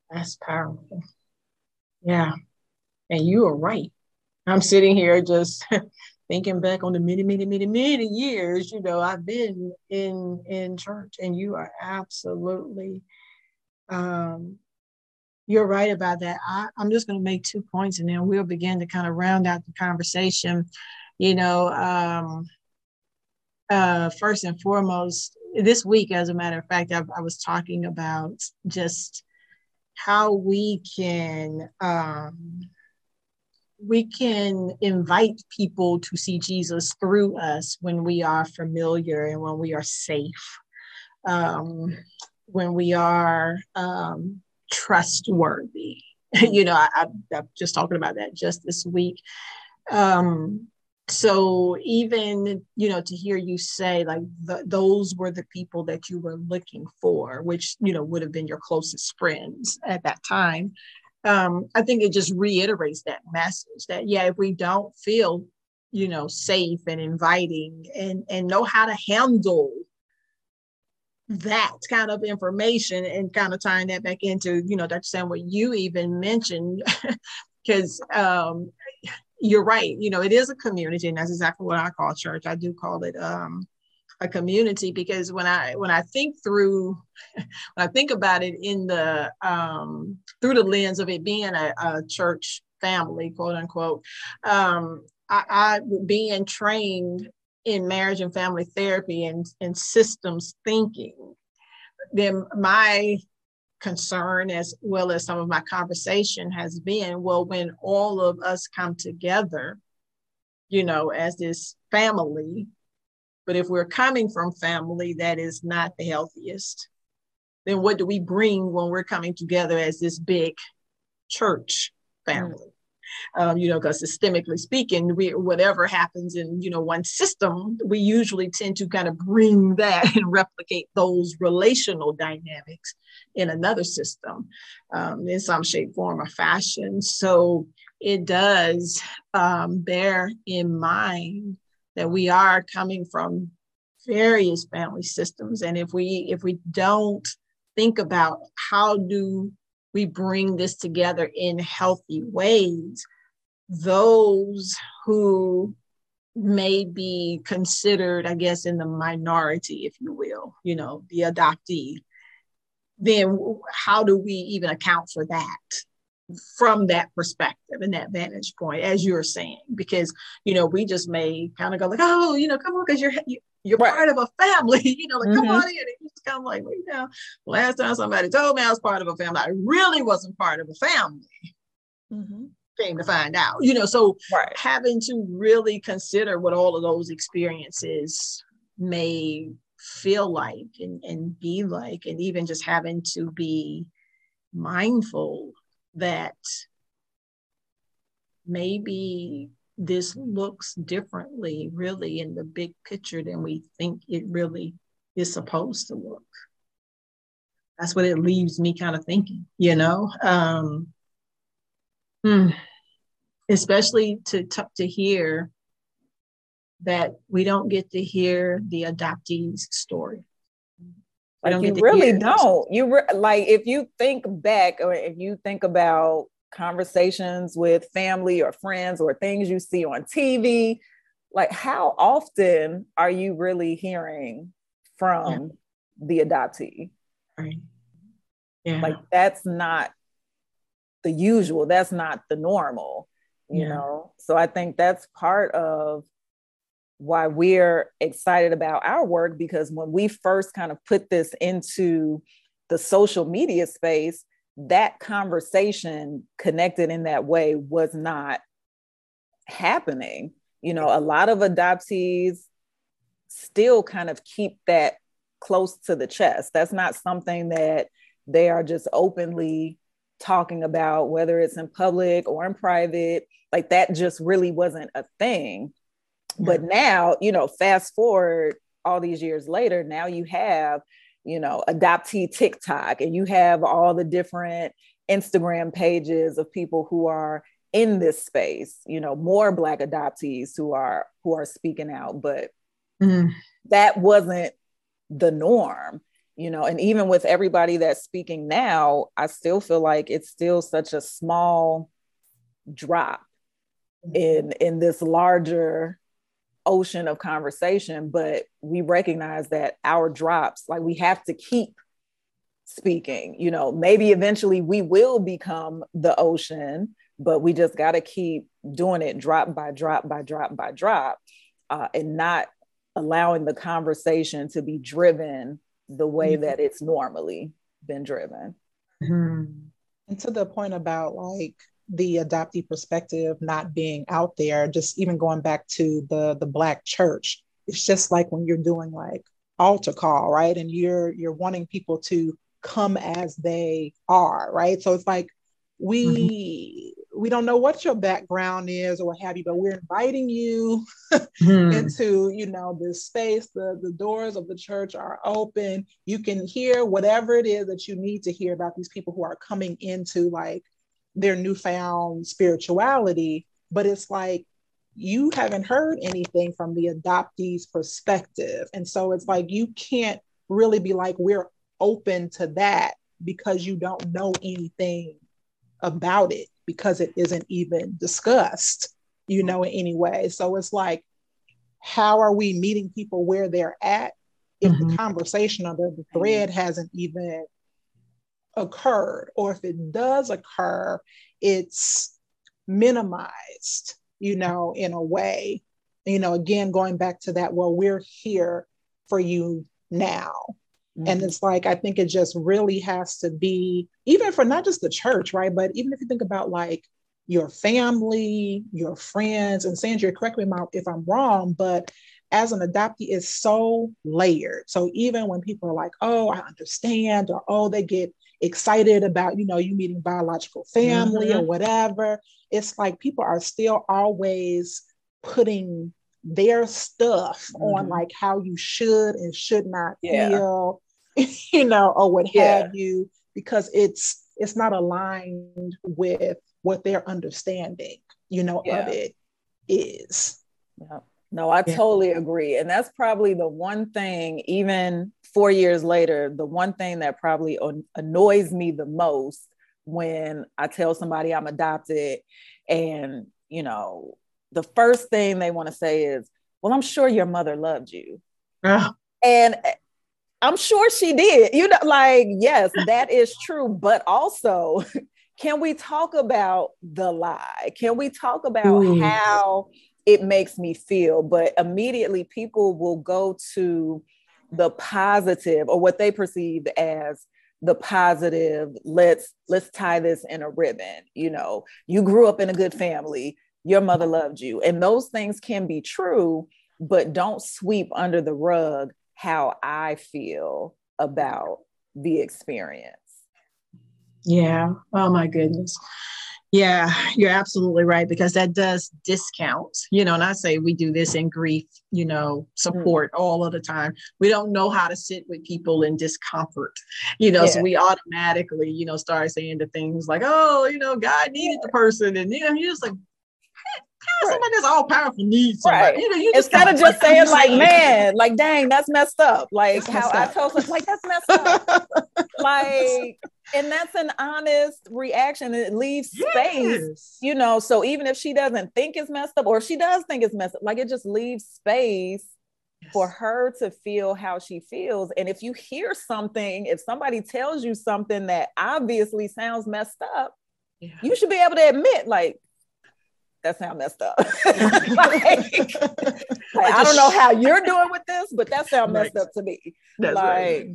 that's powerful. Yeah. And you are right. I'm sitting here just <laughs> thinking back on the many, many, many, many years, you know, I've been in in church, and you are absolutely um you're right about that. I, I'm just going to make two points and then we'll begin to kind of round out the conversation. You know, um, uh, first and foremost, this week, as a matter of fact, I, I was talking about just how we can um, we can invite people to see Jesus through us when we are familiar and when we are safe, um, when we are um, trustworthy. <laughs> you know, I, am just talking about that just this week. Um, so even you know to hear you say like the, those were the people that you were looking for which you know would have been your closest friends at that time um, I think it just reiterates that message that yeah, if we don't feel, you know, safe and inviting and and know how to handle that kind of information and kind of tying that back into, you know, Dr. Sam, what you even mentioned, <laughs> because um, you're right, you know, it is a community, and that's exactly what I call church. I do call it um, a community because when I when I think through <laughs> when I think about it in the um, through the lens of it being a, a church family, quote unquote, um, I, I being trained in marriage and family therapy and, and systems thinking, then my concern as well as some of my conversation has been well when all of us come together you know as this family but if we're coming from family that is not the healthiest, then what do we bring when we're coming together as this big church family? Um, you know, because systemically speaking, we whatever happens in you know one system, we usually tend to kind of bring that and replicate those relational dynamics in another system, um, in some shape, form, or fashion. So it does um, bear in mind that we are coming from various family systems and if we if we don't think about how do we bring this together in healthy ways those who may be considered i guess in the minority if you will you know the adoptee then how do we even account for that from that perspective and that vantage point, as you're saying, because you know we just may kind of go like, oh, you know, come on, because you're you're right. part of a family, <laughs> you know, like mm-hmm. come on in. And it's kind of like, wait now. Last time somebody told me I was part of a family, I really wasn't part of a family. Mm-hmm. Came to find out, you know, so right. having to really consider what all of those experiences may feel like and, and be like, and even just having to be mindful that maybe this looks differently really in the big picture than we think it really is supposed to look. That's what it leaves me kind of thinking you know? Um hmm, especially to to hear that we don't get to hear the adoptee's story like you really don't. You re- like if you think back, or if you think about conversations with family or friends or things you see on TV, like how often are you really hearing from yeah. the adoptee? Right. Yeah. Like that's not the usual, that's not the normal, you yeah. know? So I think that's part of why we're excited about our work because when we first kind of put this into the social media space, that conversation connected in that way was not happening. You know, a lot of adoptees still kind of keep that close to the chest. That's not something that they are just openly talking about, whether it's in public or in private. Like that just really wasn't a thing. Yeah. But now, you know, fast forward all these years later, now you have you know, adoptee TikTok, and you have all the different Instagram pages of people who are in this space, you know, more black adoptees who are who are speaking out, but mm. that wasn't the norm, you know, and even with everybody that's speaking now, I still feel like it's still such a small drop mm-hmm. in in this larger ocean of conversation, but we recognize that our drops, like we have to keep speaking. You know, maybe eventually we will become the ocean, but we just got to keep doing it drop by drop by drop by drop uh, and not allowing the conversation to be driven the way mm-hmm. that it's normally been driven. Mm-hmm. And to the point about like the adoptee perspective not being out there just even going back to the the black church it's just like when you're doing like altar call right and you're you're wanting people to come as they are right so it's like we mm-hmm. we don't know what your background is or what have you but we're inviting you mm-hmm. <laughs> into you know this space the the doors of the church are open you can hear whatever it is that you need to hear about these people who are coming into like their newfound spirituality, but it's like you haven't heard anything from the adoptee's perspective. And so it's like you can't really be like, we're open to that because you don't know anything about it because it isn't even discussed, you know, in any way. So it's like, how are we meeting people where they're at if mm-hmm. the conversation or the thread hasn't even occurred, or if it does occur, it's minimized, you know, in a way. You know, again, going back to that, well, we're here for you now. Mm-hmm. And it's like, I think it just really has to be, even for not just the church, right? But even if you think about like your family, your friends, and Sandra, correct me if I'm wrong, but as an adoptee is so layered. So even when people are like, oh, I understand, or oh, they get excited about, you know, you meeting biological family mm-hmm. or whatever. It's like people are still always putting their stuff mm-hmm. on like how you should and should not yeah. feel, <laughs> you know, or what yeah. have you, because it's it's not aligned with what their understanding, you know, yeah. of it is. Yeah. No, I totally agree. And that's probably the one thing, even four years later, the one thing that probably annoys me the most when I tell somebody I'm adopted and, you know, the first thing they want to say is, well, I'm sure your mother loved you. Uh. And I'm sure she did. You know, like, yes, that is true. But also, <laughs> can we talk about the lie? Can we talk about Ooh. how it makes me feel. But immediately people will go to the positive or what they perceive as the positive let's let's tie this in a ribbon you know you grew up in a good family your mother loved you. And those things can be true but don't sweep under the rug how i feel about the experience. Yeah. Oh my goodness yeah, you're absolutely right because that does discount, you know, and I say we do this in grief, you know, support mm. all of the time. We don't know how to sit with people in discomfort, you know, yeah. so we automatically, you know, start saying the things like, oh, you know, God needed the person. And, you know, you're just like, Right. somebody that's all powerful needs somebody. Right. You know, you just Instead of just saying like, man, like, dang, that's messed up. Like that's how I told like, that's messed up. <laughs> like, and that's an honest reaction. It leaves space, yes. you know. So even if she doesn't think it's messed up, or if she does think it's messed up, like it just leaves space yes. for her to feel how she feels. And if you hear something, if somebody tells you something that obviously sounds messed up, yeah. you should be able to admit, like, that sound messed up. <laughs> like, like, I don't know how you're doing with this, but that sound messed right. up to me. That's like, right.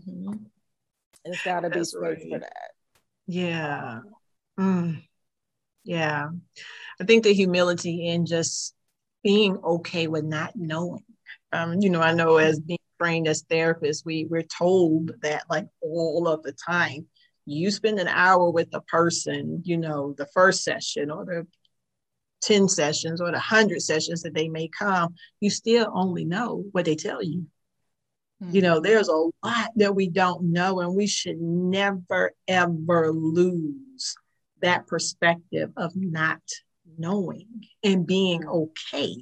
It's got to be space right. for that. Yeah. Mm. Yeah. I think the humility in just being okay with not knowing. Um, you know, I know as being trained as therapists, we we're told that like all of the time. You spend an hour with a person, you know, the first session or the 10 sessions or the 100 sessions that they may come, you still only know what they tell you. Mm-hmm. You know, mm-hmm. there's a lot that we don't know, and we should never, ever lose that perspective of not knowing and being okay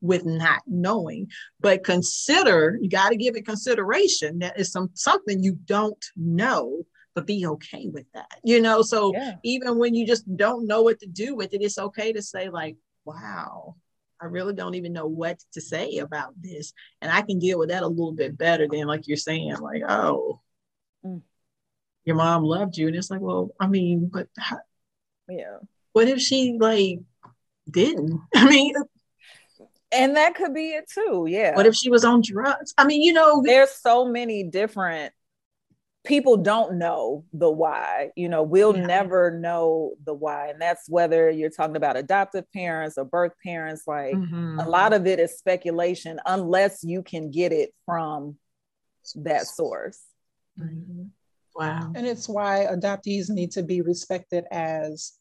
with not knowing but consider you got to give it consideration that is some something you don't know but be okay with that you know so yeah. even when you just don't know what to do with it it's okay to say like wow I really don't even know what to say about this. And I can deal with that a little bit better than like you're saying, like, oh, mm. your mom loved you. And it's like, well, I mean, but how, yeah. What if she like didn't? <laughs> I mean, and that could be it too. Yeah. What if she was on drugs? I mean, you know, there's so many different people don't know the why you know we'll yeah. never know the why and that's whether you're talking about adoptive parents or birth parents like mm-hmm. a lot of it is speculation unless you can get it from that source mm-hmm. wow and it's why adoptees need to be respected as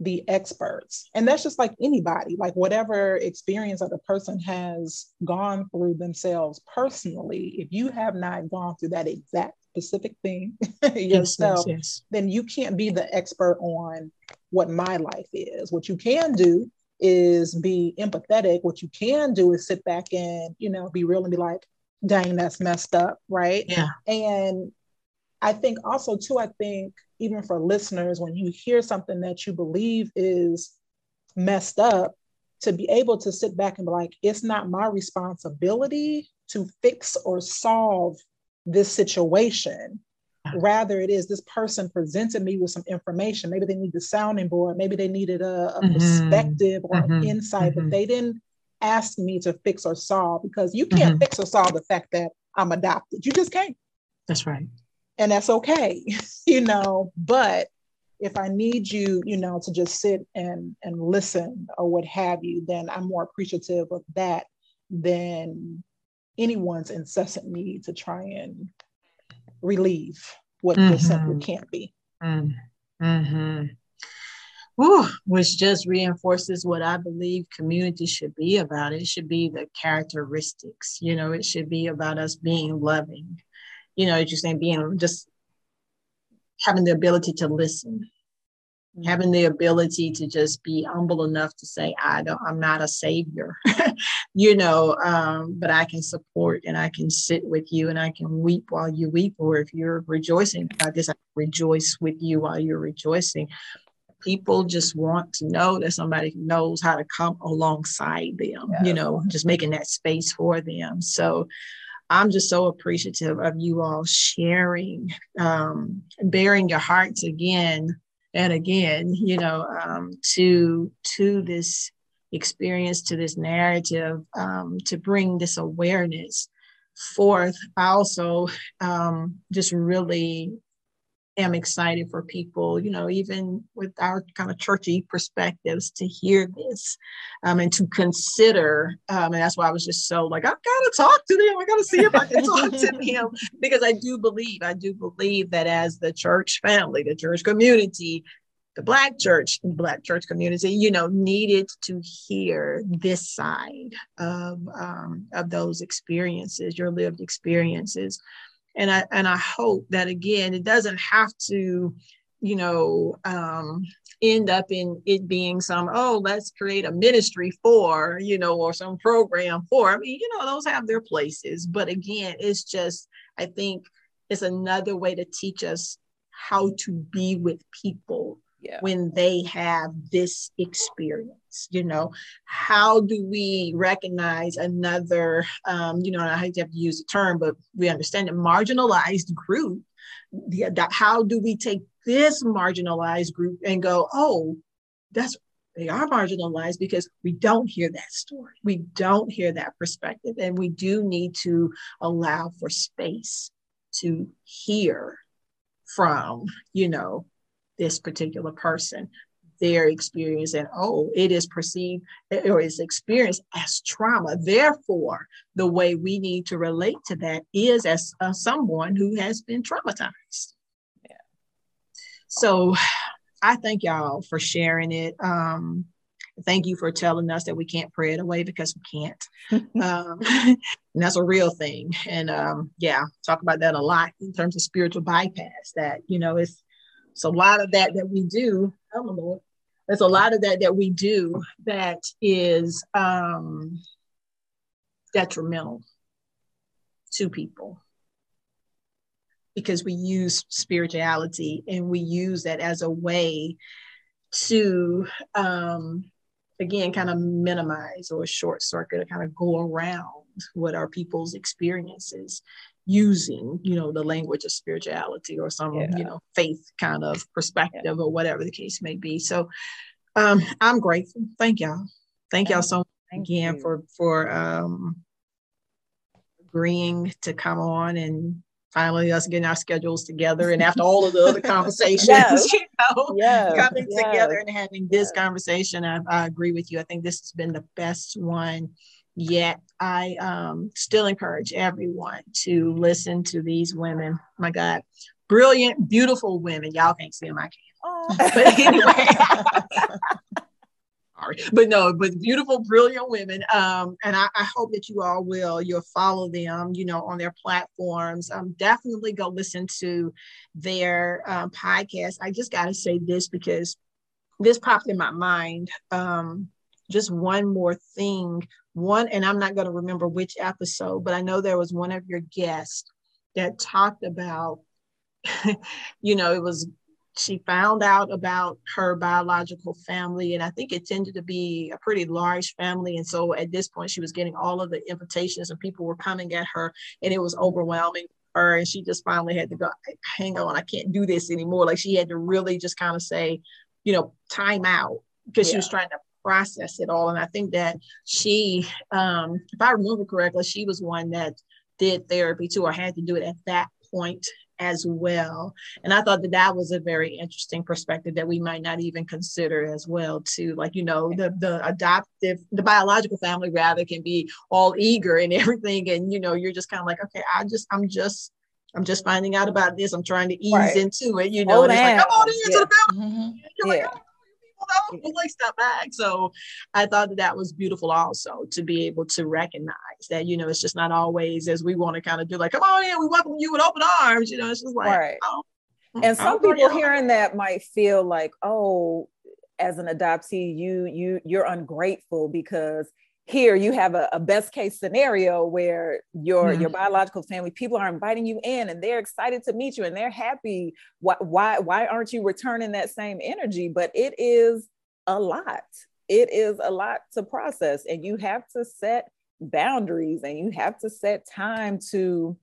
the experts and that's just like anybody like whatever experience that a person has gone through themselves personally if you have not gone through that exact specific thing yourself, <laughs> yes, yes, yes. then you can't be the expert on what my life is. What you can do is be empathetic. What you can do is sit back and, you know, be real and be like, dang, that's messed up. Right. Yeah. And I think also, too, I think even for listeners, when you hear something that you believe is messed up, to be able to sit back and be like, it's not my responsibility to fix or solve this situation. Rather, it is this person presented me with some information. Maybe they need the sounding board. Maybe they needed a, a mm-hmm. perspective or mm-hmm. an insight, mm-hmm. but they didn't ask me to fix or solve because you can't mm-hmm. fix or solve the fact that I'm adopted. You just can't. That's right. And that's okay, <laughs> you know. But if I need you, you know, to just sit and and listen or what have you, then I'm more appreciative of that than anyone's incessant need to try and relieve what mm-hmm. just simply can't be. Mm-hmm. Ooh, which just reinforces what I believe community should be about. It should be the characteristics, you know, it should be about us being loving, you know, just saying being just having the ability to listen, having the ability to just be humble enough to say i don't i'm not a savior <laughs> you know um, but i can support and i can sit with you and i can weep while you weep or if you're rejoicing i guess i rejoice with you while you're rejoicing people just want to know that somebody knows how to come alongside them yeah. you know just making that space for them so I'm just so appreciative of you all sharing, um, baring your hearts again and again, you know, um, to to this experience, to this narrative, um, to bring this awareness forth. I also um, just really am excited for people, you know, even with our kind of churchy perspectives to hear this um, and to consider. Um, and that's why I was just so like, I've got to talk to them. I got to see if I can talk to <laughs> them because I do believe, I do believe that as the church family, the church community, the black church black church community you know needed to hear this side of um, of those experiences your lived experiences and I and I hope that again, it doesn't have to, you know, um, end up in it being some oh let's create a ministry for you know or some program for. I mean, you know, those have their places, but again, it's just I think it's another way to teach us how to be with people yeah. when they have this experience you know? How do we recognize another um, you know i hate to have to use the term but we understand a marginalized group. The, how do we take this marginalized group and go oh that's they are marginalized because we don't hear that story. We don't hear that perspective and we do need to allow for space to hear from you know this particular person their experience and oh it is perceived or is experienced as trauma. Therefore the way we need to relate to that is as uh, someone who has been traumatized. Yeah. so i thank y'all for sharing it. Um, thank you for telling us that we can't pray it away because we can't. <laughs> Um, and that's a real thing. And um, yeah talk about that a lot in terms of spiritual bypass that you know it's it's a lot of that that we do. Don't. There's a lot of that that we do that is um, detrimental to people because we use spirituality and we use that as a way to um, again kind of minimize or short circuit or kind of go around what are people's experiences using you know the language of spirituality or some yeah. you know faith kind of perspective yeah. or whatever the case may be so um i'm grateful thank y'all thank y'all so much again you. for for um agreeing to come on and finally us getting our schedules together and after all of the other <laughs> conversations yes. <laughs> you know yes. coming yes. together and having this conversation I, I agree with you i think this has been the best one Yet I um, still encourage everyone to listen to these women. My God, brilliant, beautiful women. Y'all can't see them, I can't. But anyway. <laughs> Sorry. But no, but beautiful, brilliant women. Um, and I, I, hope that you all will. You'll follow them, you know, on their platforms. Um, definitely go listen to their um, podcast. I just got to say this because this popped in my mind. Um, just one more thing one, and I'm not going to remember which episode, but I know there was one of your guests that talked about, <laughs> you know, it was she found out about her biological family and i think it tended to be a pretty large family and so at this point she was getting all of the invitations and people were coming at her and it was overwhelming her and she just finally had to go hang on i can't do this anymore like she had to really just kind of say you know time out because yeah. she was trying to process it all. And I think that she, um, if I remember correctly, she was one that did therapy too, or had to do it at that point as well. And I thought that that was a very interesting perspective that we might not even consider as well too. Like, you know, the, the adoptive, the biological family rather can be all eager and <laughs> everything. And, you know, you're just kind of like, okay, I just, I'm just, I'm just finding out about this. I'm trying to ease right. into it, you know, and it's like, come on into yeah. the family. Mm-hmm. You're yeah. like, oh, know, like step back. So I thought that that was beautiful also to be able to recognize that, you know, it's just not always as we want to kind of do like, come on in, we welcome you with open arms. You know, it's just like, right. Oh, mm-hmm. and some people hearing that might feel like, oh, as an adoptee, you you you're ungrateful because here you have a, a, best case scenario where your mm-hmm. your biological family people are inviting you in and they're excited to meet you and they're happy why why why aren't you returning that same energy but it is a lot it is a lot to process and you have to set boundaries and you have to set time to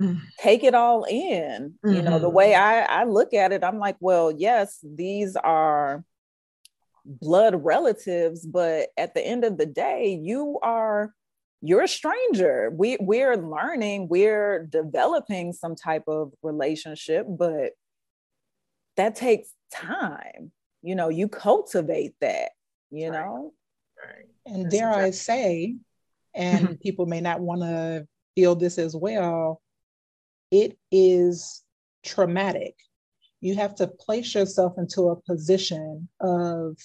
mm. take it all in mm-hmm. you know the mm-hmm. way i i look at it i'm like well yes these are blood relatives but at the end of the day you are you're a stranger we we're learning we're developing some type of relationship but that takes time you know you cultivate that you right. know right. and That's dare exactly. i say and mm-hmm. people may not want to feel this as well it is traumatic you have to place yourself into a position of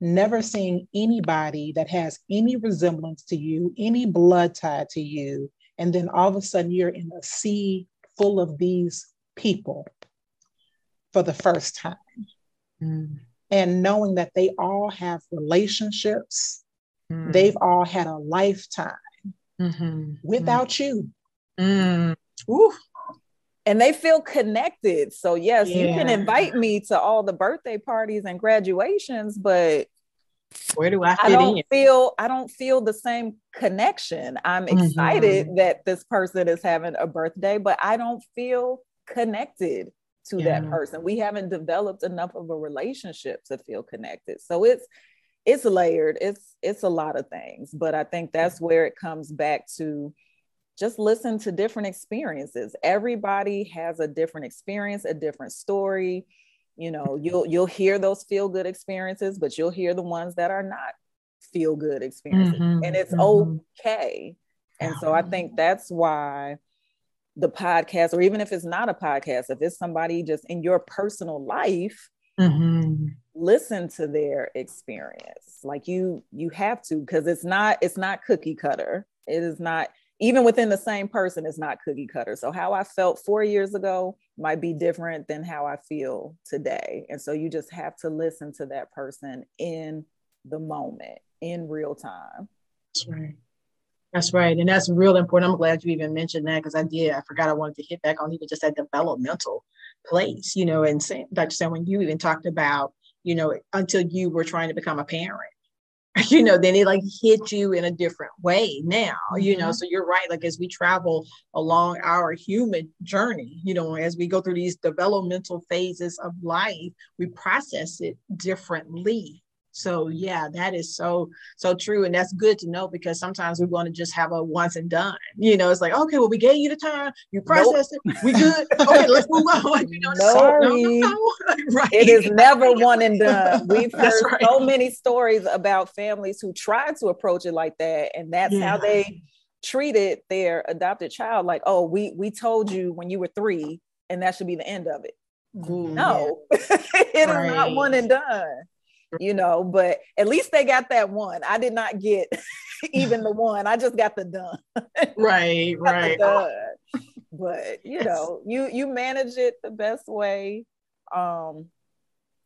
never seeing anybody that has any resemblance to you, any blood tie to you. And then all of a sudden you're in a sea full of these people for the first time. Mm. And knowing that they all have relationships, mm. they've all had a lifetime mm-hmm. without mm. you. Mm. Ooh. And they feel connected. So yes, yeah. you can invite me to all the birthday parties and graduations, but where do I I don't in? feel I don't feel the same connection. I'm mm-hmm. excited that this person is having a birthday, but I don't feel connected to yeah. that person. We haven't developed enough of a relationship to feel connected. So it's it's layered. It's it's a lot of things, but I think that's where it comes back to just listen to different experiences. Everybody has a different experience, a different story. You know, you'll you'll hear those feel good experiences, but you'll hear the ones that are not feel good experiences, mm-hmm, and it's mm-hmm. okay. And so I think that's why the podcast, or even if it's not a podcast, if it's somebody just in your personal life, mm-hmm. listen to their experience. Like you, you have to, because it's not, it's not cookie cutter. It is not even within the same person is not cookie cutter. So how I felt four years ago might be different than how I feel today. And so you just have to listen to that person in the moment, in real time. That's right. That's right. And that's real important. I'm glad you even mentioned that because I did. I forgot I wanted to hit back on even just that developmental place, you know, and Dr. Sam, when you even talked about, you know, until you were trying to become a parent <laughs> you know, then it like hit you in a different way now, you know. Mm-hmm. So you're right. Like as we travel along our human journey, you know, as we go through these developmental phases of life, we process it differently. So yeah, that is so so true, and that's good to know because sometimes we want to just have a once and done. You know, it's like okay, well we gave you the time, you processed nope. it, we good. Okay, let's move on. <laughs> You know, Sorry. No, <laughs> no, no. right. It is never one and done. <laughs> We've heard right. so many stories about families who tried to approach it like that, and that's yeah. how they treated their adopted child. Like, oh, we we told you when you were three, and that should be the end of it. Ooh, no, yeah. it right. is not one and done you know, but at least they got that one. I did not get <laughs> even the one. I just got the done. <laughs> right, right. But you yes. know, you you manage it the best way um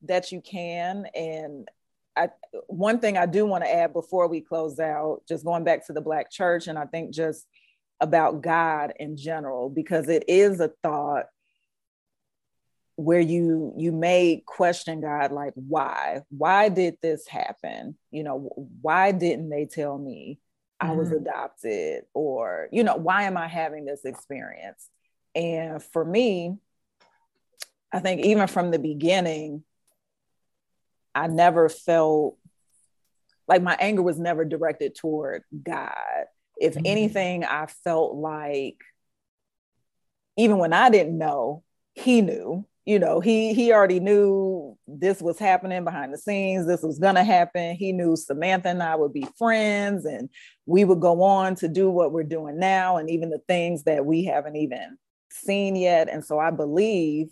that you can. And I one thing I do want to add before we close out, just going back to the black church, and I think just about God in general, because it is a thought where you you may question god like why why did this happen you know why didn't they tell me mm-hmm. i was mm-hmm. adopted or you know why am i having this experience and for me i think even from the beginning i never felt like my anger was never directed toward god if mm-hmm. anything i felt like even when i didn't know he knew you know he he already knew this was happening behind the scenes this was going to happen he knew samantha and i would be friends and we would go on to do what we're doing now and even the things that we haven't even seen yet and so i believe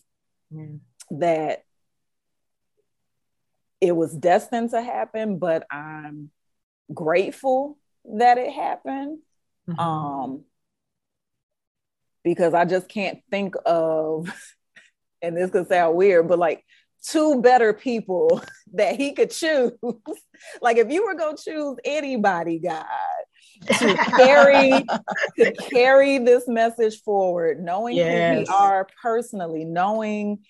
mm. that it was destined to happen but i'm grateful that it happened mm-hmm. um because i just can't think of and this could sound weird, but like two better people <laughs> that he could choose. <laughs> like if you were gonna choose anybody, God, to carry <laughs> to carry this message forward, knowing yes. who we are personally, knowing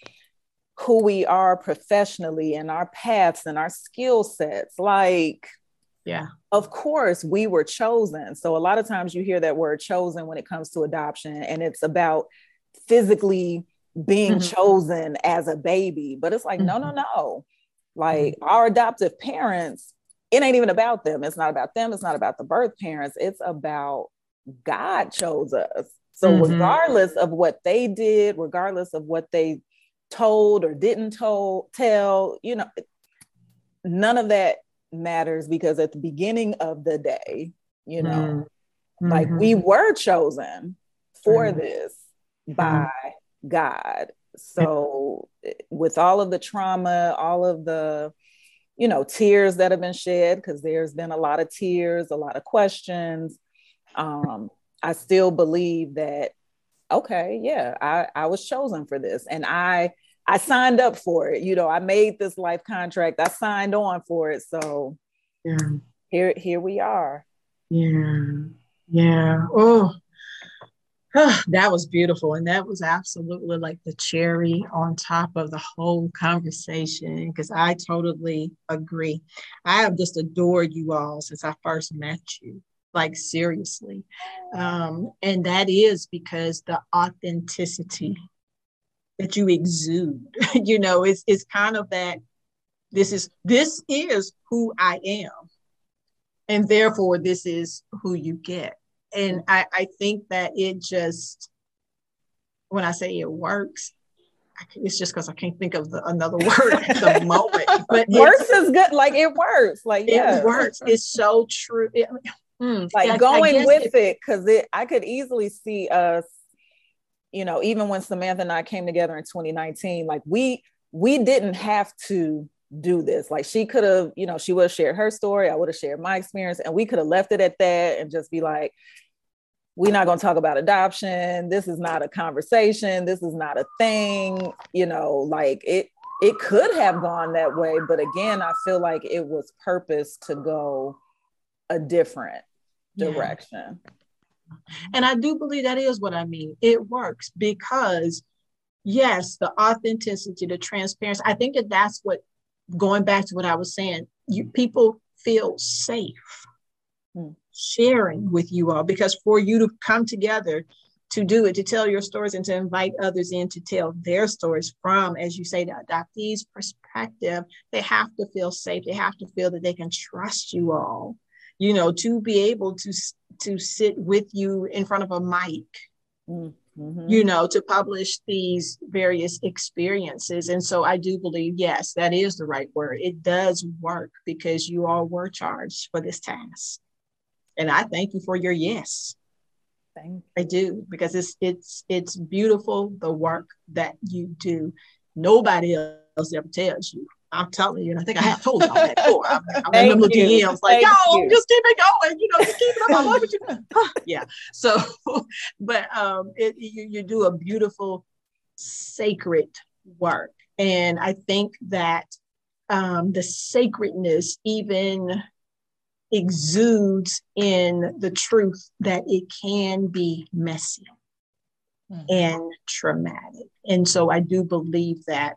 who we are professionally and our paths and our skill sets. Like, yeah, of course, we were chosen. So a lot of times you hear that word chosen when it comes to adoption, and it's about physically being mm-hmm. chosen as a baby. But it's like, mm-hmm. no, no, mm-hmm. no. Like mm-hmm. our adoptive parents, it ain't even about them. It's not about them. It's not about the birth parents. It's about God chose us. So, mm-hmm. regardless of what they did, regardless of what they told or didn't told, tell, you know, none of that matters because at the beginning of the day, you know, mm-hmm. like we were chosen for this by God. So, with all of the trauma, all of the, you know, tears that have been shed, because there's been a lot of tears, a lot of questions, um, I still believe that, okay, yeah, I, I was chosen for this. And I, I signed up for it. You know, I made this life contract. I signed on for it. So yeah. here, here we are. Yeah. Yeah. Oh, <sighs> that was beautiful. And that was absolutely like the cherry on top of the whole conversation because I totally agree. I have just adored you all since I first met you, like seriously. Um, and that is because the authenticity that you exude, <laughs> you know, it's, it's kind of that this is this is who I am. And therefore, this is who you get and I, I think that it just when I say it works, it's just because I can't think of the, another <laughs> word at the moment. But works is good. Like it works. Like yeah. it works. It's so true. It, mm, like I, going I with it because it. I could easily see us. You know, even when Samantha and I came together in 2019, like we we didn't have to do this. Like she could have, you know, she would have shared her story. I would have shared my experience, and we could have left it at that and just be like, we're not going to talk about adoption. This is not a conversation. This is not a thing you know like it it could have gone that way but again i feel like it was purpose to go a different direction. Yeah. and i do believe that is what i mean. It works because yes the authenticity the transparency i think that that's what going back to what i was saying you people feel safe sharing with you all because for you to come together to do it, to tell your stories and to invite others in to tell their stories from, as you say, the adoptees' perspective, they have to feel safe. They have to feel that they can trust you all, you know, to be able to, to sit with you in front of a mic. Mm-hmm. You know, to publish these various experiences. And so I do believe, yes, that is the right word. It does work because you all were charged for this task. And I thank you for your yes. Thank you. I do because it's it's it's beautiful the work that you do. Nobody else ever tells you. I'm telling you, and I think I have told y'all that before. I, I remember. DMs like, Thank "Yo, you. just keep it going," you know, just keep it up. I love what you. <laughs> yeah. So, <laughs> but um, it, you you do a beautiful, sacred work, and I think that um, the sacredness even exudes in the truth that it can be messy mm-hmm. and traumatic. And so I do believe that,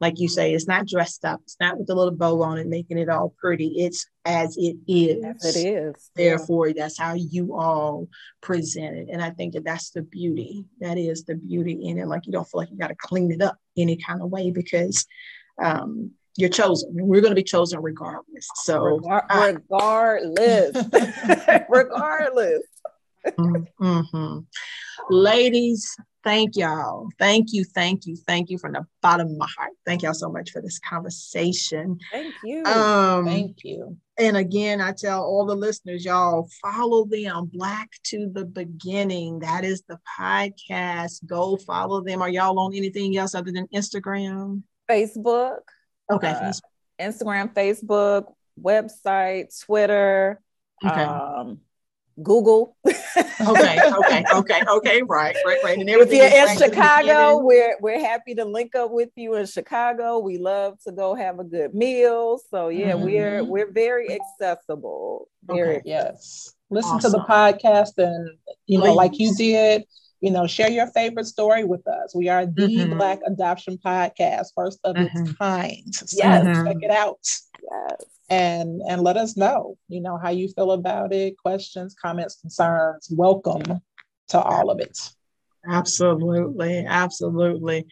like you say, it's not dressed up, it's not with a little bow on it, making it all pretty. It's as it is. As it is. Therefore, yeah. that's how you all present it. And I think that that's the beauty. That is the beauty in it. Like you don't feel like you got to clean it up any kind of way because um, you're chosen. We're going to be chosen regardless. So regardless, <laughs> regardless. mm-hmm. Ladies, thank y'all. Thank you, thank you, thank you from the bottom of my heart. Thank y'all so much for this conversation. Thank you. Um, thank you. And again, I tell all the listeners, y'all follow them Black to the Beginning. That is the podcast. Go follow them. Are y'all on anything else other than Instagram? Facebook. Okay. Uh, Instagram, Facebook, website, Twitter, okay. um, Google. <laughs> okay, okay, okay, okay, right, right, right. And if you're in Chicago, we're we're happy to link up with you in Chicago. We love to go have a good meal. So yeah, mm-hmm. we're we're very accessible. Very okay. yes. Listen awesome. to the podcast and you know, Please. like you did, you know, share your favorite story with us. We are the mm-hmm. Black Adoption Podcast, first of mm-hmm. its kind. So yes. check it out. Yes. And and let us know, you know, how you feel about it, questions, comments, concerns. Welcome to all of it. Absolutely. Absolutely.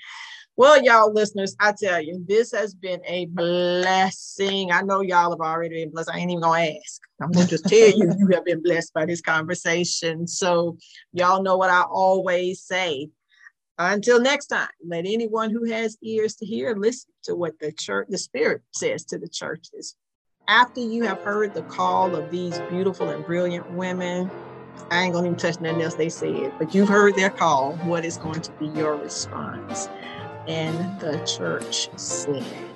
Well, y'all listeners, I tell you, this has been a blessing. I know y'all have already been blessed. I ain't even gonna ask. I'm gonna just tell you, you have been blessed by this conversation. So y'all know what I always say. Until next time, let anyone who has ears to hear listen to what the church, the Spirit says to the churches. After you have heard the call of these beautiful and brilliant women, I ain't gonna even touch nothing else they said, but you've heard their call. What is going to be your response? And the church said.